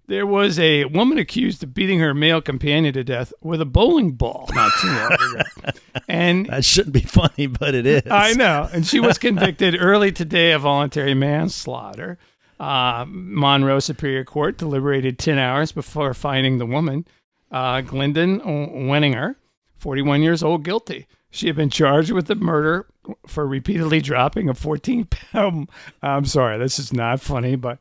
there was a woman accused of beating her male companion to death with a bowling ball not too long ago. And That shouldn't be funny, but it is. I know. And she was convicted early today of voluntary manslaughter. Uh, Monroe Superior Court deliberated 10 hours before finding the woman, uh, Glendon Wenninger, 41 years old, guilty. She had been charged with the murder for repeatedly dropping a 14 pound, I'm sorry, this is not funny, but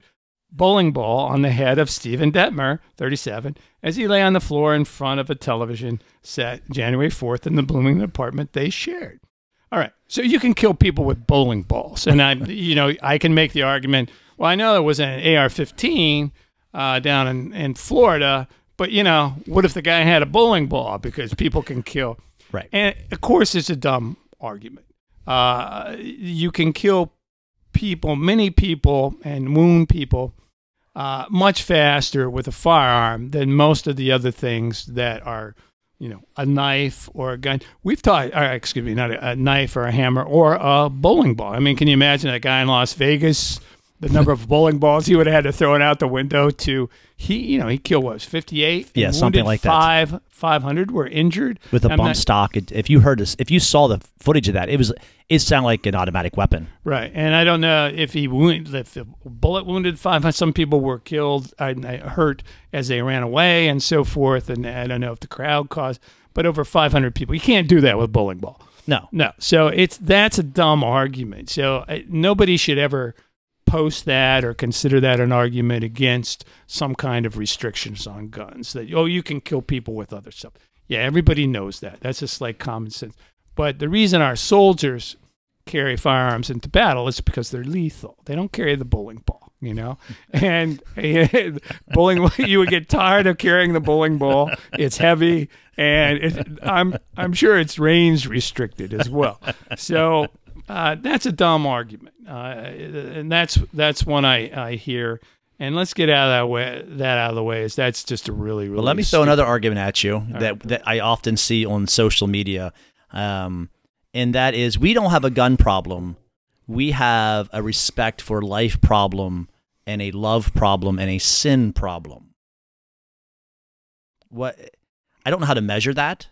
bowling ball on the head of Stephen Detmer, 37, as he lay on the floor in front of a television set January 4th in the Bloomington apartment they shared. All right, so you can kill people with bowling balls, and I, you know, I can make the argument. Well, I know there was an AR-15 uh, down in, in Florida, but you know, what if the guy had a bowling ball? Because people can kill. Right. And of course, it's a dumb argument. Uh, you can kill people, many people, and wound people uh, much faster with a firearm than most of the other things that are, you know, a knife or a gun. We've taught, uh, excuse me, not a, a knife or a hammer or a bowling ball. I mean, can you imagine a guy in Las Vegas? The number of bowling balls he would have had to throw it out the window to he, you know, he killed what was fifty eight. Yeah, something like that. Five five hundred were injured with a I'm bump not- stock. If you heard this, if you saw the footage of that, it was it sounded like an automatic weapon. Right, and I don't know if he wound, if the bullet wounded five. Some people were killed, I, I hurt as they ran away, and so forth. And I don't know if the crowd caused, but over 500 people. You can't do that with bowling ball. No, No, so it's that's a dumb argument. So uh, nobody should ever post that or consider that an argument against some kind of restrictions on guns. That oh, you can kill people with other stuff. Yeah, everybody knows that. That's just like common sense. But the reason our soldiers carry firearms into battle is because they're lethal. They don't carry the bowling ball, you know. And bowling, you would get tired of carrying the bowling ball. It's heavy, and it, I'm I'm sure it's range restricted as well. So uh, that's a dumb argument, uh, and that's that's one I I hear. And let's get out of that way. That out of the way is that's just a really really. But let me throw another argument at you that that I often see on social media, um, and that is we don't have a gun problem. We have a respect for life problem and a love problem and a sin problem. What I don't know how to measure that.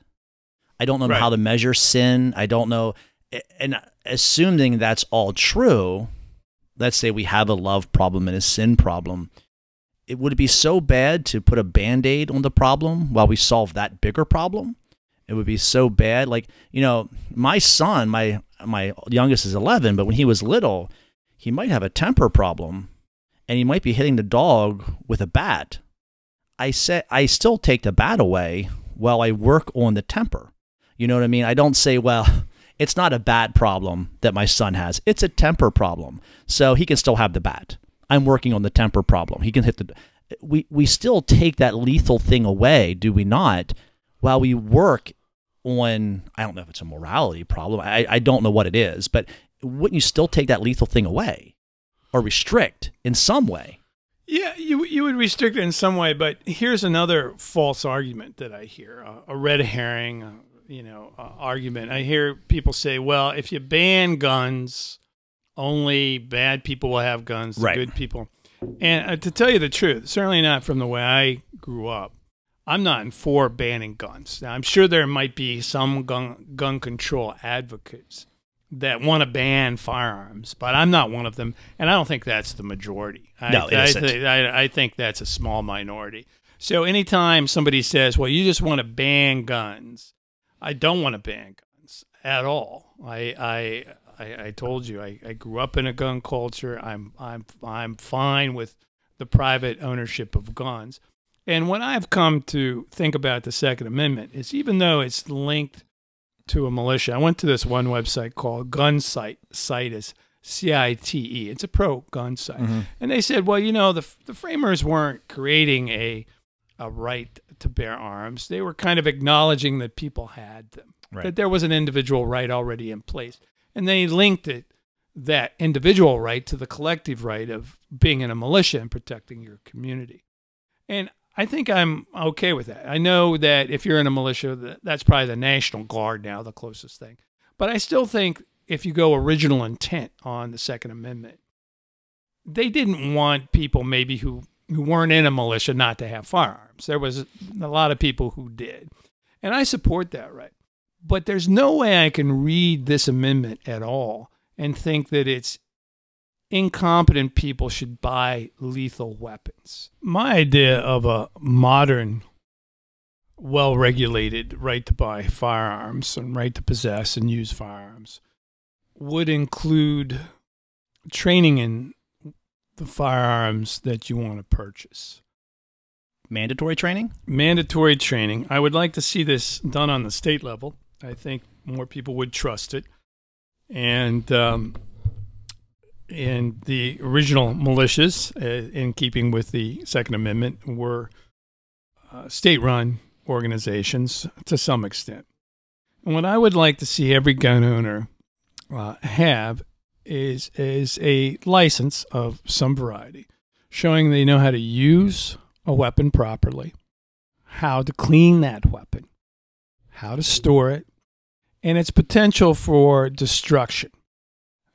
I don't know Right. how to measure sin. I don't know, and assuming that's all true, let's say we have a love problem and a sin problem it would be so bad to put a band-aid on the problem while we solve that bigger problem? It would be so bad like you know my son my my youngest is 11 but when he was little he might have a temper problem and he might be hitting the dog with a bat. I say i still take the bat away while i work on the temper. You know what i mean? I don't say well it's not a bat problem that my son has. It's a temper problem. So he can still have the bat. I'm working on the temper problem. He can hit the we we still take that lethal thing away do we not while we work on i don't know if it's a morality problem. I, I don't know what it is but wouldn't you still take that lethal thing away? Or restrict in some way? Yeah, you you would restrict it in some way, but here's another false argument that I hear: a, red herring, you know, uh, argument. I hear people say, "Well, if you ban guns, only bad people will have guns, Right. good people." And uh, to tell you the truth, certainly not from the way I grew up. I'm not in for banning guns. Now, I'm sure there might be some gun gun control advocates that want to ban firearms, but I'm not one of them, and I don't think that's the majority. No, it I, isn't. thi- I, I think that's a small minority. So anytime somebody says, "Well, you just want to ban guns," I don't want to ban guns at all. I I I, I told you I, I grew up in a gun culture. I'm I'm I'm fine with the private ownership of guns. And what I've come to think about the Second Amendment is even though it's linked to a militia, I went to this one website called Gun Site. Cite is C I T E. It's a pro gun site, mm-hmm. and they said, well, you know, the the framers weren't creating a a right to bear arms. They were kind of acknowledging that people had them, Right. that there was an individual right already in place, and they linked it that individual right to the collective right of being in a militia and protecting your community. And I think I'm okay with that. I know that if you're in a militia, that's probably the National Guard now, the closest thing. But I still think if you go original intent on the Second Amendment, they didn't want people maybe who who weren't in a militia not to have firearms. There was a lot of people who did. And I support that right. But there's no way I can read this amendment at all and think that it's incompetent people should buy lethal weapons. My idea of a modern, well regulated right to buy firearms and right to possess and use firearms would include training in the firearms that you want to purchase. Mandatory training? Mandatory training. I would like to see this done on the state level. I think more people would trust it. And um, and the original militias, uh, in keeping with the Second Amendment, were uh, state-run organizations to some extent. And what I would like to see every gun owner uh, have is is a license of some variety, showing they know how to use a weapon properly, how to clean that weapon, how to store it, and its potential for destruction.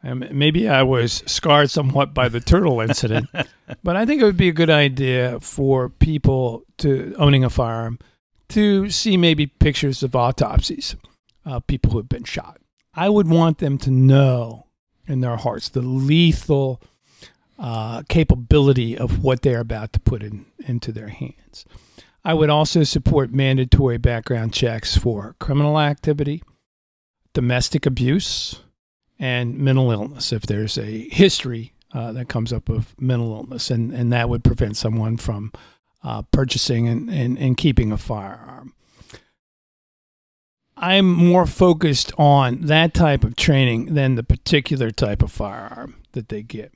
Um, maybe I was scarred somewhat by the turtle incident, but I think it would be a good idea for people to owning a firearm to see maybe pictures of autopsies of people who have been shot. I would want them to know in their hearts the lethal uh, capability of what they're about to put in, into their hands. I would also support mandatory background checks for criminal activity, domestic abuse, and mental illness if there's a history uh, that comes up of mental illness, and, and that would prevent someone from uh, purchasing and, and, and keeping a firearm. I'm more focused on that type of training than the particular type of firearm that they get.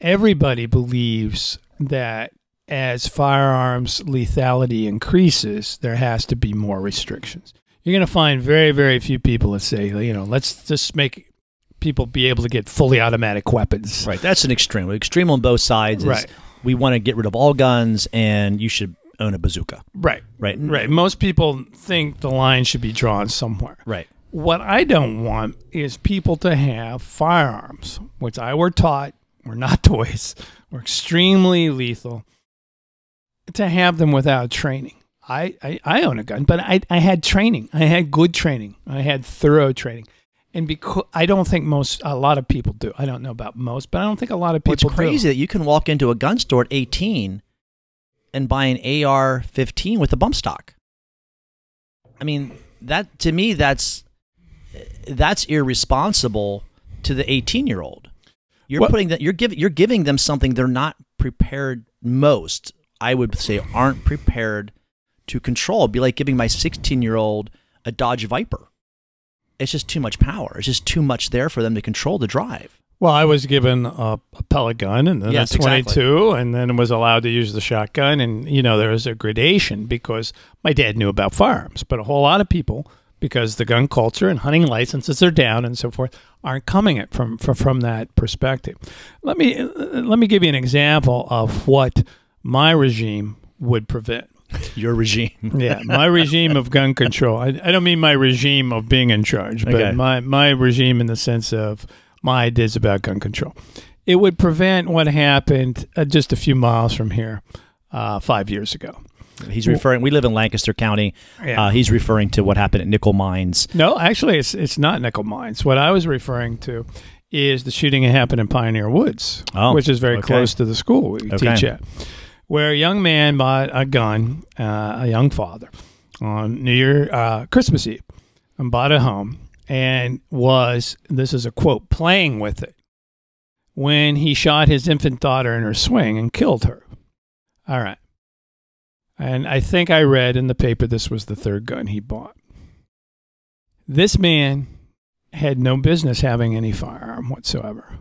Everybody believes that as firearms lethality increases, there has to be more restrictions. You're going to find very, very few people that say, you know, let's just make people be able to get fully automatic weapons. Right. That's an extreme. Extreme on both sides. Is Right. We want to get rid of all guns, and you should own a bazooka. Right. Right. Right. Most people think the line should be drawn somewhere. Right. What I don't want is people to have firearms, which I were taught were not toys, were extremely lethal, to have them without training. I, I, I own a gun, but I, I had training. I had good training. I had thorough training. And because I don't think most, a lot of people do. I don't know about most, but I don't think a lot of people. Well, it's crazy do. that you can walk into a gun store at 18 and buy an AR-15 with a bump stock. I mean, that to me, that's that's irresponsible to the 18-year-old. You're Well- putting that you're giving you're giving them something they're not prepared. Most, I would say, aren't prepared to control. It'd be like giving my 16-year-old a Dodge Viper. It's just too much power. It's just too much there for them to control to drive. Well, I was given a, a pellet gun and then Yes, a 22 and then was allowed to use the shotgun. And, you know, there was a gradation because my dad knew about firearms, but a whole lot of people, because the gun culture and hunting licenses are down and so forth, aren't coming at from, from, from that perspective. Let me, uh, let me give you an example of what my regime would prevent. Your regime. Yeah, my regime of gun control. I, I don't mean my regime of being in charge, but Okay. my, my regime in the sense of my ideas about gun control. It would prevent what happened uh, just a few miles from here uh, five years ago. He's referring. We live in Lancaster County. Yeah. Uh, he's referring to what happened at Nickel Mines. No, actually, it's it's not nickel mines. What I was referring to is the shooting that happened in Pioneer Woods, Oh, which is very okay. close to the school we Okay. teach at, where a young man bought a gun, uh, a young father, on New Year, uh, Christmas Eve, and bought a home, and was this is a quote playing with it when he shot his infant daughter in her swing and killed her. All right. And I think I read in the paper this was the third gun he bought. This man had no business having any firearm whatsoever.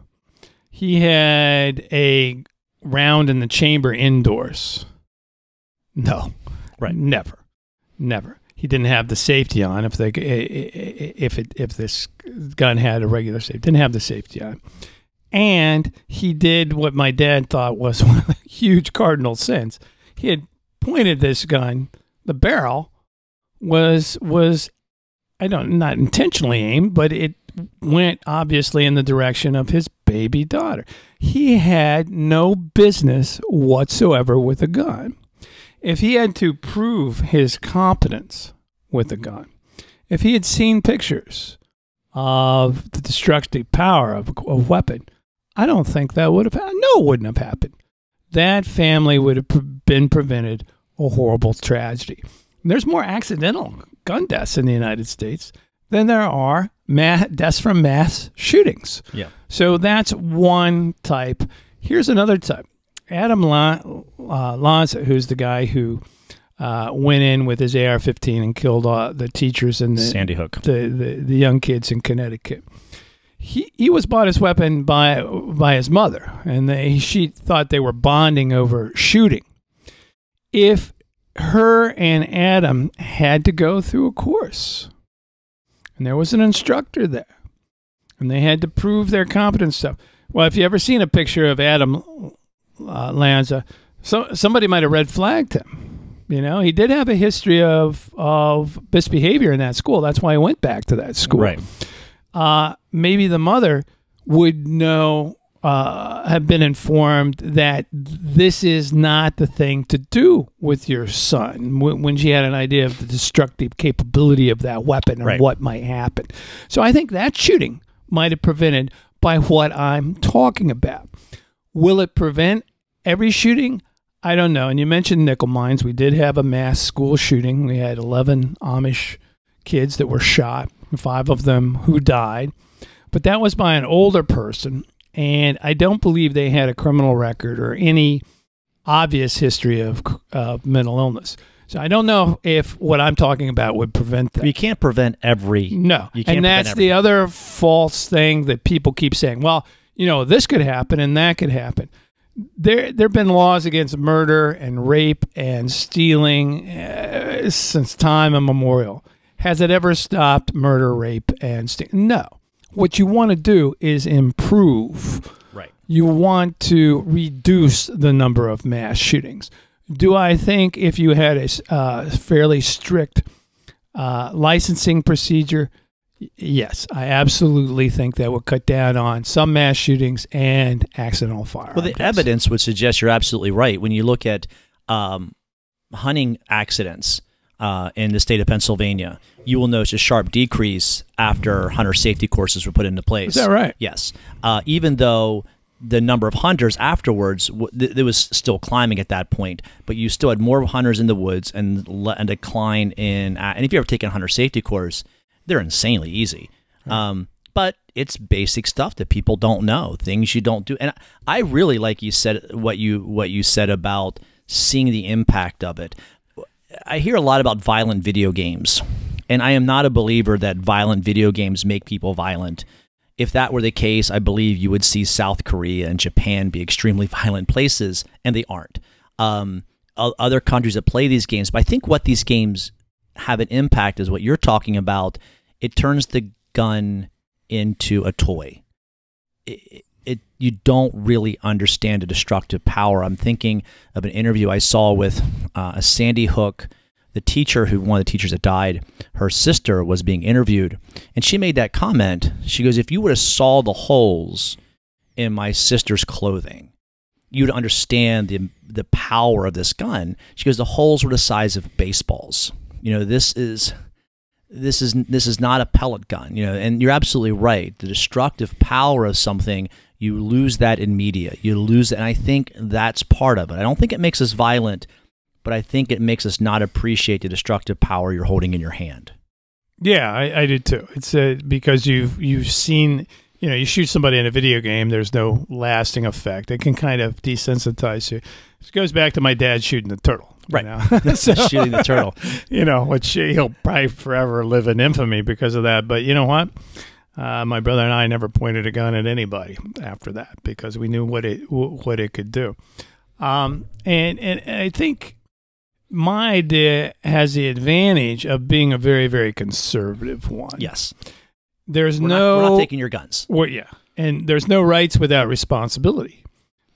He had a round in the chamber indoors. No, Right. Never, never. He didn't have the safety on. If they, if it, if this gun had a regular safety, didn't have the safety on, and he did what my dad thought was one of the huge cardinal sins. He had pointed this gun. The barrel was was I don't not intentionally aimed, but it went obviously in the direction of his baby daughter. He had no business whatsoever with a gun. If he had to prove his competence with a gun, if he had seen pictures of the destructive power of a weapon, I don't think that would have happened. No, it wouldn't have happened. That family would have been prevented a horrible tragedy. There's more accidental gun deaths in the United States than there are ma- deaths from mass shootings. Yeah. So that's one type. Here's another type. Adam La- uh, Lanza, who's the guy who uh, went in with his AR-15 and killed uh, the teachers and the, Sandy Hook. the, the, the young kids in Connecticut. He he was bought his weapon by by his mother, and they, she thought they were bonding over shooting. If her and Adam had to go through a course, and there was an instructor there, and they had to prove their competence stuff. Well, if you ever seen a picture of Adam uh, Lanza, so somebody might have red flagged him. You know, he did have a history of of misbehavior in that school. That's why he went back to that school. Right. Uh, maybe the mother would know, uh, have been informed that this is not the thing to do with your son when, when she had an idea of the destructive capability of that weapon and Right. what might happen. So I think that shooting might have prevented by what I'm talking about. Will it prevent every shooting? I don't know. And you mentioned nickel mines. We did have a mass school shooting. We had 11 Amish kids that were shot, five of them who died. But that was by an older person. And I don't believe they had a criminal record or any obvious history of, of mental illness. So I don't know if what I'm talking about would prevent that. You can't prevent every. No. You can't and that's the other false thing that people keep saying. Well, you know, this could happen and that could happen. There there have been laws against murder and rape and stealing uh, since time immemorial. Has it ever stopped murder, rape, and stealing? No. What you want to do is improve Right. you want to reduce the number of mass shootings. Do I think if you had a uh, fairly strict uh, licensing procedure, yes, I absolutely think that would cut down on some mass shootings and accidental firearm. Well, the evidence would suggest you're absolutely right. When you look at um, hunting accidents uh, in the state of Pennsylvania, you will notice a sharp decrease after hunter safety courses were put into place. Is that right? Yes. Uh, even though the number of hunters afterwards, w- th- it was still climbing at that point, but you still had more hunters in the woods and le- a decline in. Uh, and if you ever taken a hunter safety course, they're insanely easy. Um, but it's basic stuff that people don't know, things you don't do. And I I really like you said what you what you said about seeing the impact of it. I hear a lot about violent video games, and I am not a believer that violent video games make people violent. If that were the case, I believe you would see South Korea and Japan be extremely violent places, and they aren't. Um, other countries that play these games, but I think what these games have an impact is what you're talking about. It turns the gun into a toy. It, it you don't really understand the destructive power. I'm thinking of an interview I saw with uh, a Sandy Hook, the teacher who one of the teachers that died. Her sister was being interviewed, and she made that comment. She goes, "If you would have saw the holes in my sister's clothing, you'd understand the the power of this gun." She goes, "The holes were the size of baseballs. You know, this is." This is this is not a pellet gun, you know, and you're absolutely right. The destructive power of something, you lose that in media. You lose and I think that's part of it. I don't think it makes us violent, but I think it makes us not appreciate the destructive power you're holding in your hand. Yeah, I, I did too. It's uh, because you've you've seen you know you shoot somebody in a video game. There's no lasting effect. It can kind of desensitize you. This goes back to my dad shooting the turtle. You Right. know? So- Shooting the turtle. you know, which he'll probably forever live in infamy because of that. But you know what? Uh, my brother and I never pointed a gun at anybody after that because we knew what it wh- what it could do. Um, and and I think my idea has the advantage of being a very very conservative one. Yes, there's we're, no not, we're not taking your guns. well, yeah, and there's no rights without responsibility.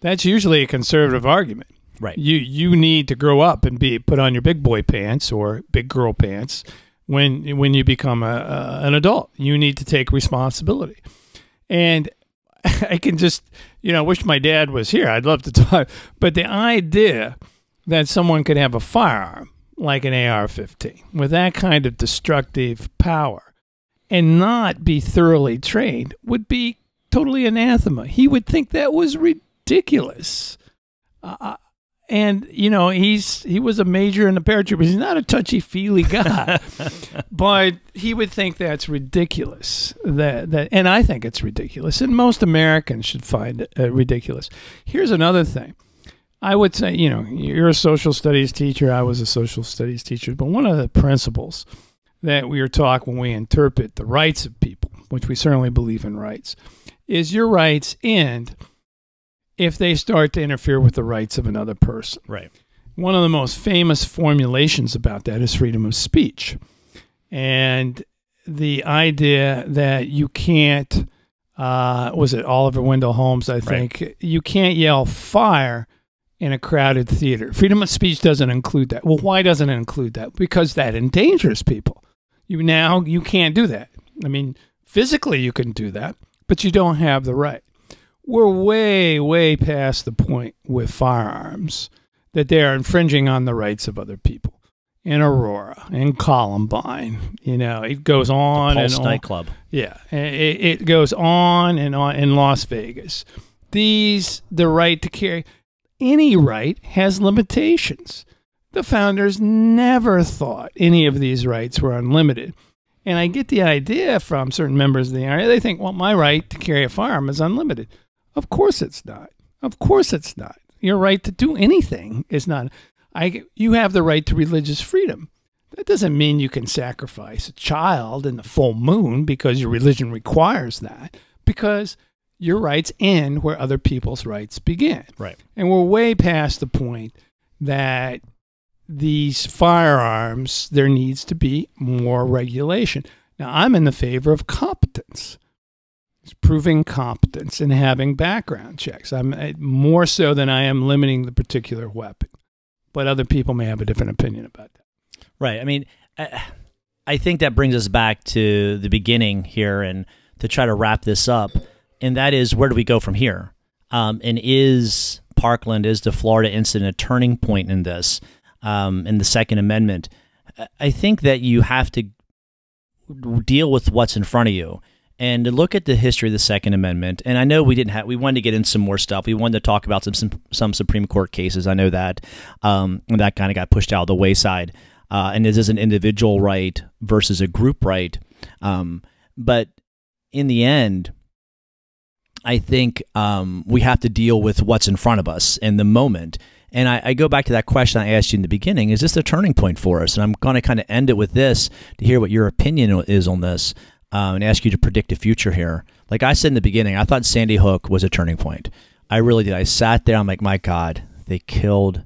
That's usually a conservative argument. Right. You you need to grow up and be put on your big boy pants or big girl pants when when you become a, a an adult. You need to take responsibility, and I can just you know wish my dad was here. I'd love to talk, but the idea that someone could have a firearm like an AR-15 with that kind of destructive power and not be thoroughly trained would be totally anathema. He would think that was ridiculous. Uh, and you know he's he was a major in the paratroopers. He's not a touchy feely guy, but he would think that's ridiculous. That that, and I think it's ridiculous, and most Americans should find it uh, ridiculous. Here's another thing. I would say, you know, you're a social studies teacher. I was a social studies teacher, but one of the principles that we are taught when we interpret the rights of people, which we certainly believe in rights, is your rights end if they start to interfere with the rights of another person. Right. One of the most famous formulations about that is freedom of speech. And the idea that you can't, uh, was it Oliver Wendell Holmes, I think, you can't yell fire in a crowded theater. Freedom of speech doesn't include that. Well, why doesn't it include that? Because that endangers people. You now you can't do that. I mean, physically you can do that, but you don't have the right we're way, way past the point with firearms that they are infringing on the rights of other people. In Aurora, in Columbine, you know, it goes on Pulse and on. nightclub. Yeah, it, it goes on and on in Las Vegas. These, the right to carry, any right has limitations. The founders never thought any of these rights were unlimited. And I get the idea from certain members of the NRA. They think, well, my right to carry a firearm is unlimited. Of course it's not. Of course it's not. Your right to do anything is not. I, you have the right to religious freedom. That doesn't mean you can sacrifice a child in the full moon because your religion requires that, because your rights end where other people's rights begin. Right. And we're way past the point that these firearms, there needs to be more regulation. Now, I'm in the favor of competence proving competence and having background checks. I'm more so than I am limiting the particular weapon. But other people may have a different opinion about that. Right. I mean, I think that brings us back to the beginning here and to try to wrap this up. And that is where do we go from here? Um, and is Parkland, is the Florida incident a turning point in this, um, in the Second Amendment? I think that you have to deal with what's in front of you and to look at the history of the Second Amendment. And I know we didn't have we wanted to get in some more stuff. We wanted to talk about some some, some Supreme Court cases. I know that um, that kind of got pushed out of the wayside. Uh, and this is an individual right versus a group right. Um, but in the end, I think um, we have to deal with what's in front of us in the moment. And I, I, go back to that question I asked you in the beginning: Is this a turning point for us? And I'm going to kind of end it with this to hear what your opinion is on this um, and ask you to predict the future here. Like I said in the beginning, I thought Sandy Hook was a turning point. I really did. I sat there. I'm like, my God, they killed.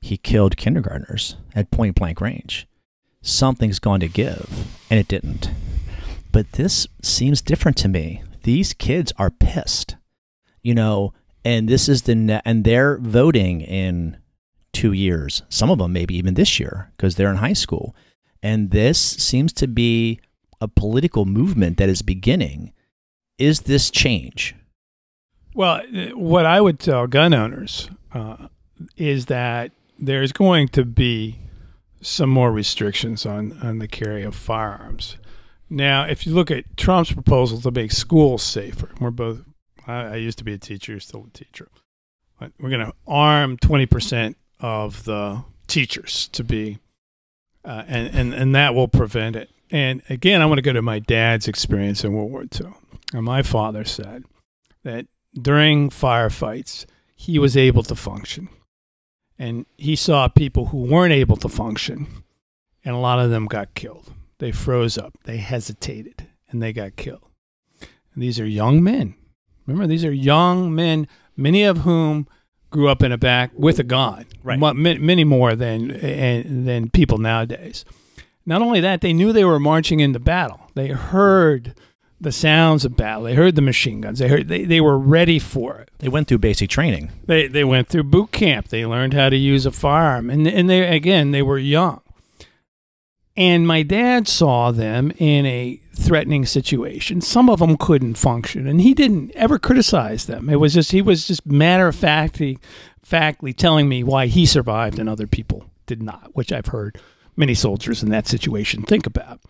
He killed kindergartners at point blank range. Something's going to give, and it didn't. But this seems different to me. These kids are pissed, you know, and this is the ne- and they're voting in two years. Some of them maybe even this year because they're in high school, and this seems to be a political movement that is beginning. Is this change? Well, what I would tell gun owners uh, is that there's going to be some more restrictions on, on the carry of firearms. Now, if you look at Trump's proposal to make schools safer, we're both, I, I used to be a teacher, still a teacher, but we're going to arm 20% of the teachers to be, uh, and, and, and that will prevent it. And again, I want to go to my dad's experience in World War II. And my father said that during firefights, he was able to function. And he saw people who weren't able to function, and a lot of them got killed. They froze up, they hesitated, and they got killed. And these are young men. Remember, these are young men, many of whom grew up in a back with a gun, right. many more than, eh, eh, than people nowadays. Not only that, they knew they were marching into battle. They heard the sounds of battle. They heard the machine guns. They heard they, they were ready for it. They went through basic training. They they went through boot camp. They learned how to use a firearm. And and they again, they were young. And my dad saw them in a threatening situation. Some of them couldn't function, and he didn't ever criticize them. It was just he was just matter of factly, factly telling me why he survived and other people did not, which I've heard many soldiers in that situation think about.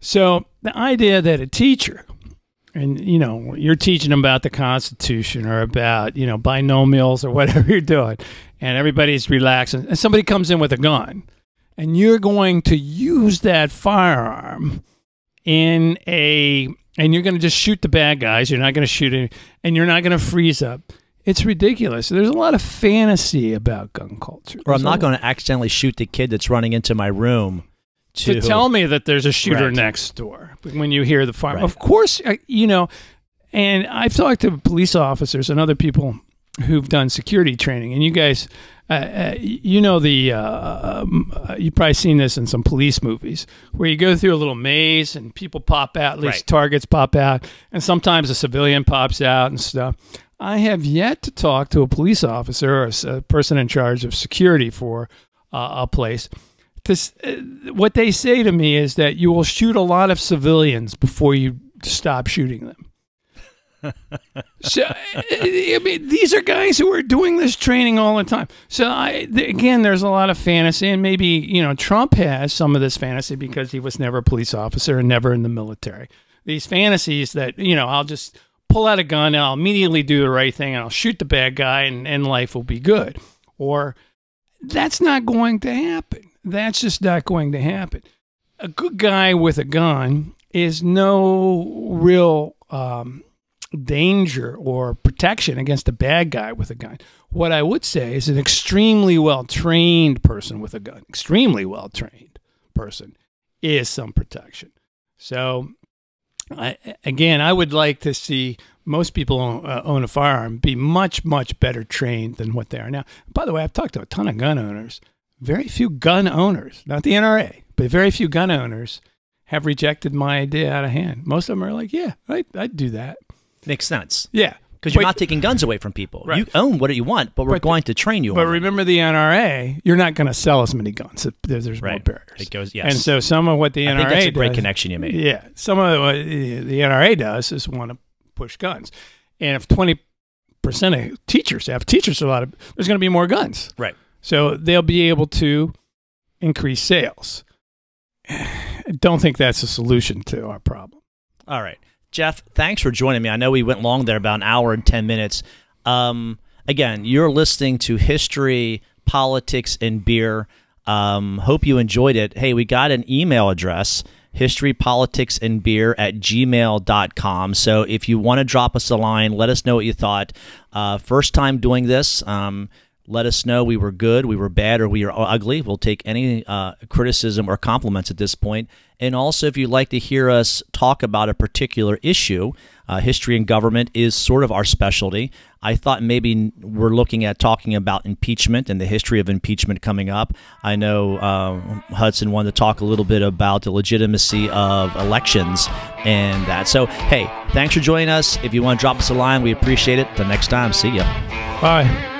So the idea that a teacher, and you know, you're teaching them about the Constitution or about you know binomials or whatever you're doing, and everybody's relaxing, and somebody comes in with a gun, and you're going to use that firearm in a, and you're going to just shoot the bad guys. You're not going to shoot it, and you're not going to freeze up. It's ridiculous. There's a lot of fantasy about gun culture. Or I'm not going to accidentally shoot the kid that's running into my room. To, to tell me that there's a shooter Right. next door when you hear the fire. Right. Of course, you know, and I've talked to police officers and other people who've done security training, and you guys, uh, uh, you know, the uh, um, uh, you've probably seen this in some police movies where you go through a little maze and people pop out, at least Right. targets pop out, and sometimes a civilian pops out and stuff. I have yet to talk to a police officer or a person in charge of security for uh, a place this, uh, what they say to me is that you will shoot a lot of civilians before you stop shooting them. so, uh, I mean, these are guys who are doing this training all the time. So, I, th- again, there's a lot of fantasy, and maybe you know Trump has some of this fantasy because he was never a police officer and never in the military. These fantasies that you know, I'll just pull out a gun and I'll immediately do the right thing and I'll shoot the bad guy and, and life will be good, or that's not going to happen. That's just not going to happen. A good guy with a gun is no real um, danger or protection against a bad guy with a gun. What I would say is an extremely well trained person with a gun, extremely well trained person, is some protection. So, I, again, I would like to see most people own, uh, own a firearm be much, much better trained than what they are now. By the way, I've talked to a ton of gun owners. Very few gun owners, not the NRA, but very few gun owners have rejected my idea out of hand. Most of them are like, yeah, I, I'd do that. makes sense Yeah. Because you're not taking guns away from people. Right. You own what you want, but we're But the- going to train you. But remember the NRA, you're not going to sell as many guns if there's, there's more barriers. It goes- yes. And so some of what the NRA I think that's a great does- connection you made. Yeah, some of what eh, the NRA does is want to push guns, and if twenty percent of teachers have teachers a lot of, there's going to be more guns, Right. so they'll be able to increase sales. I don't think that's a solution to our problem. All right. Jeff, thanks for joining me. I know we went long there, about an hour and 10 minutes. Um, again, you're listening to History, Politics, and Beer. Um, hope you enjoyed it. Hey, we got an email address, historypoliticsandbeer at gmail.com. So if you want to drop us a line, let us know what you thought. Uh, first time doing this. Um, let us know we were good, we were bad, or we are ugly. We'll take any uh, criticism or compliments at this point. And also, if you'd like to hear us talk about a particular issue, uh, history and government is sort of our specialty. I thought maybe we're looking at talking about impeachment and the history of impeachment coming up. I know uh, Hudson wanted to talk a little bit about the legitimacy of elections and that. So, hey, thanks for joining us. If you want to drop us a line, we appreciate it. Till next time, see ya. Bye.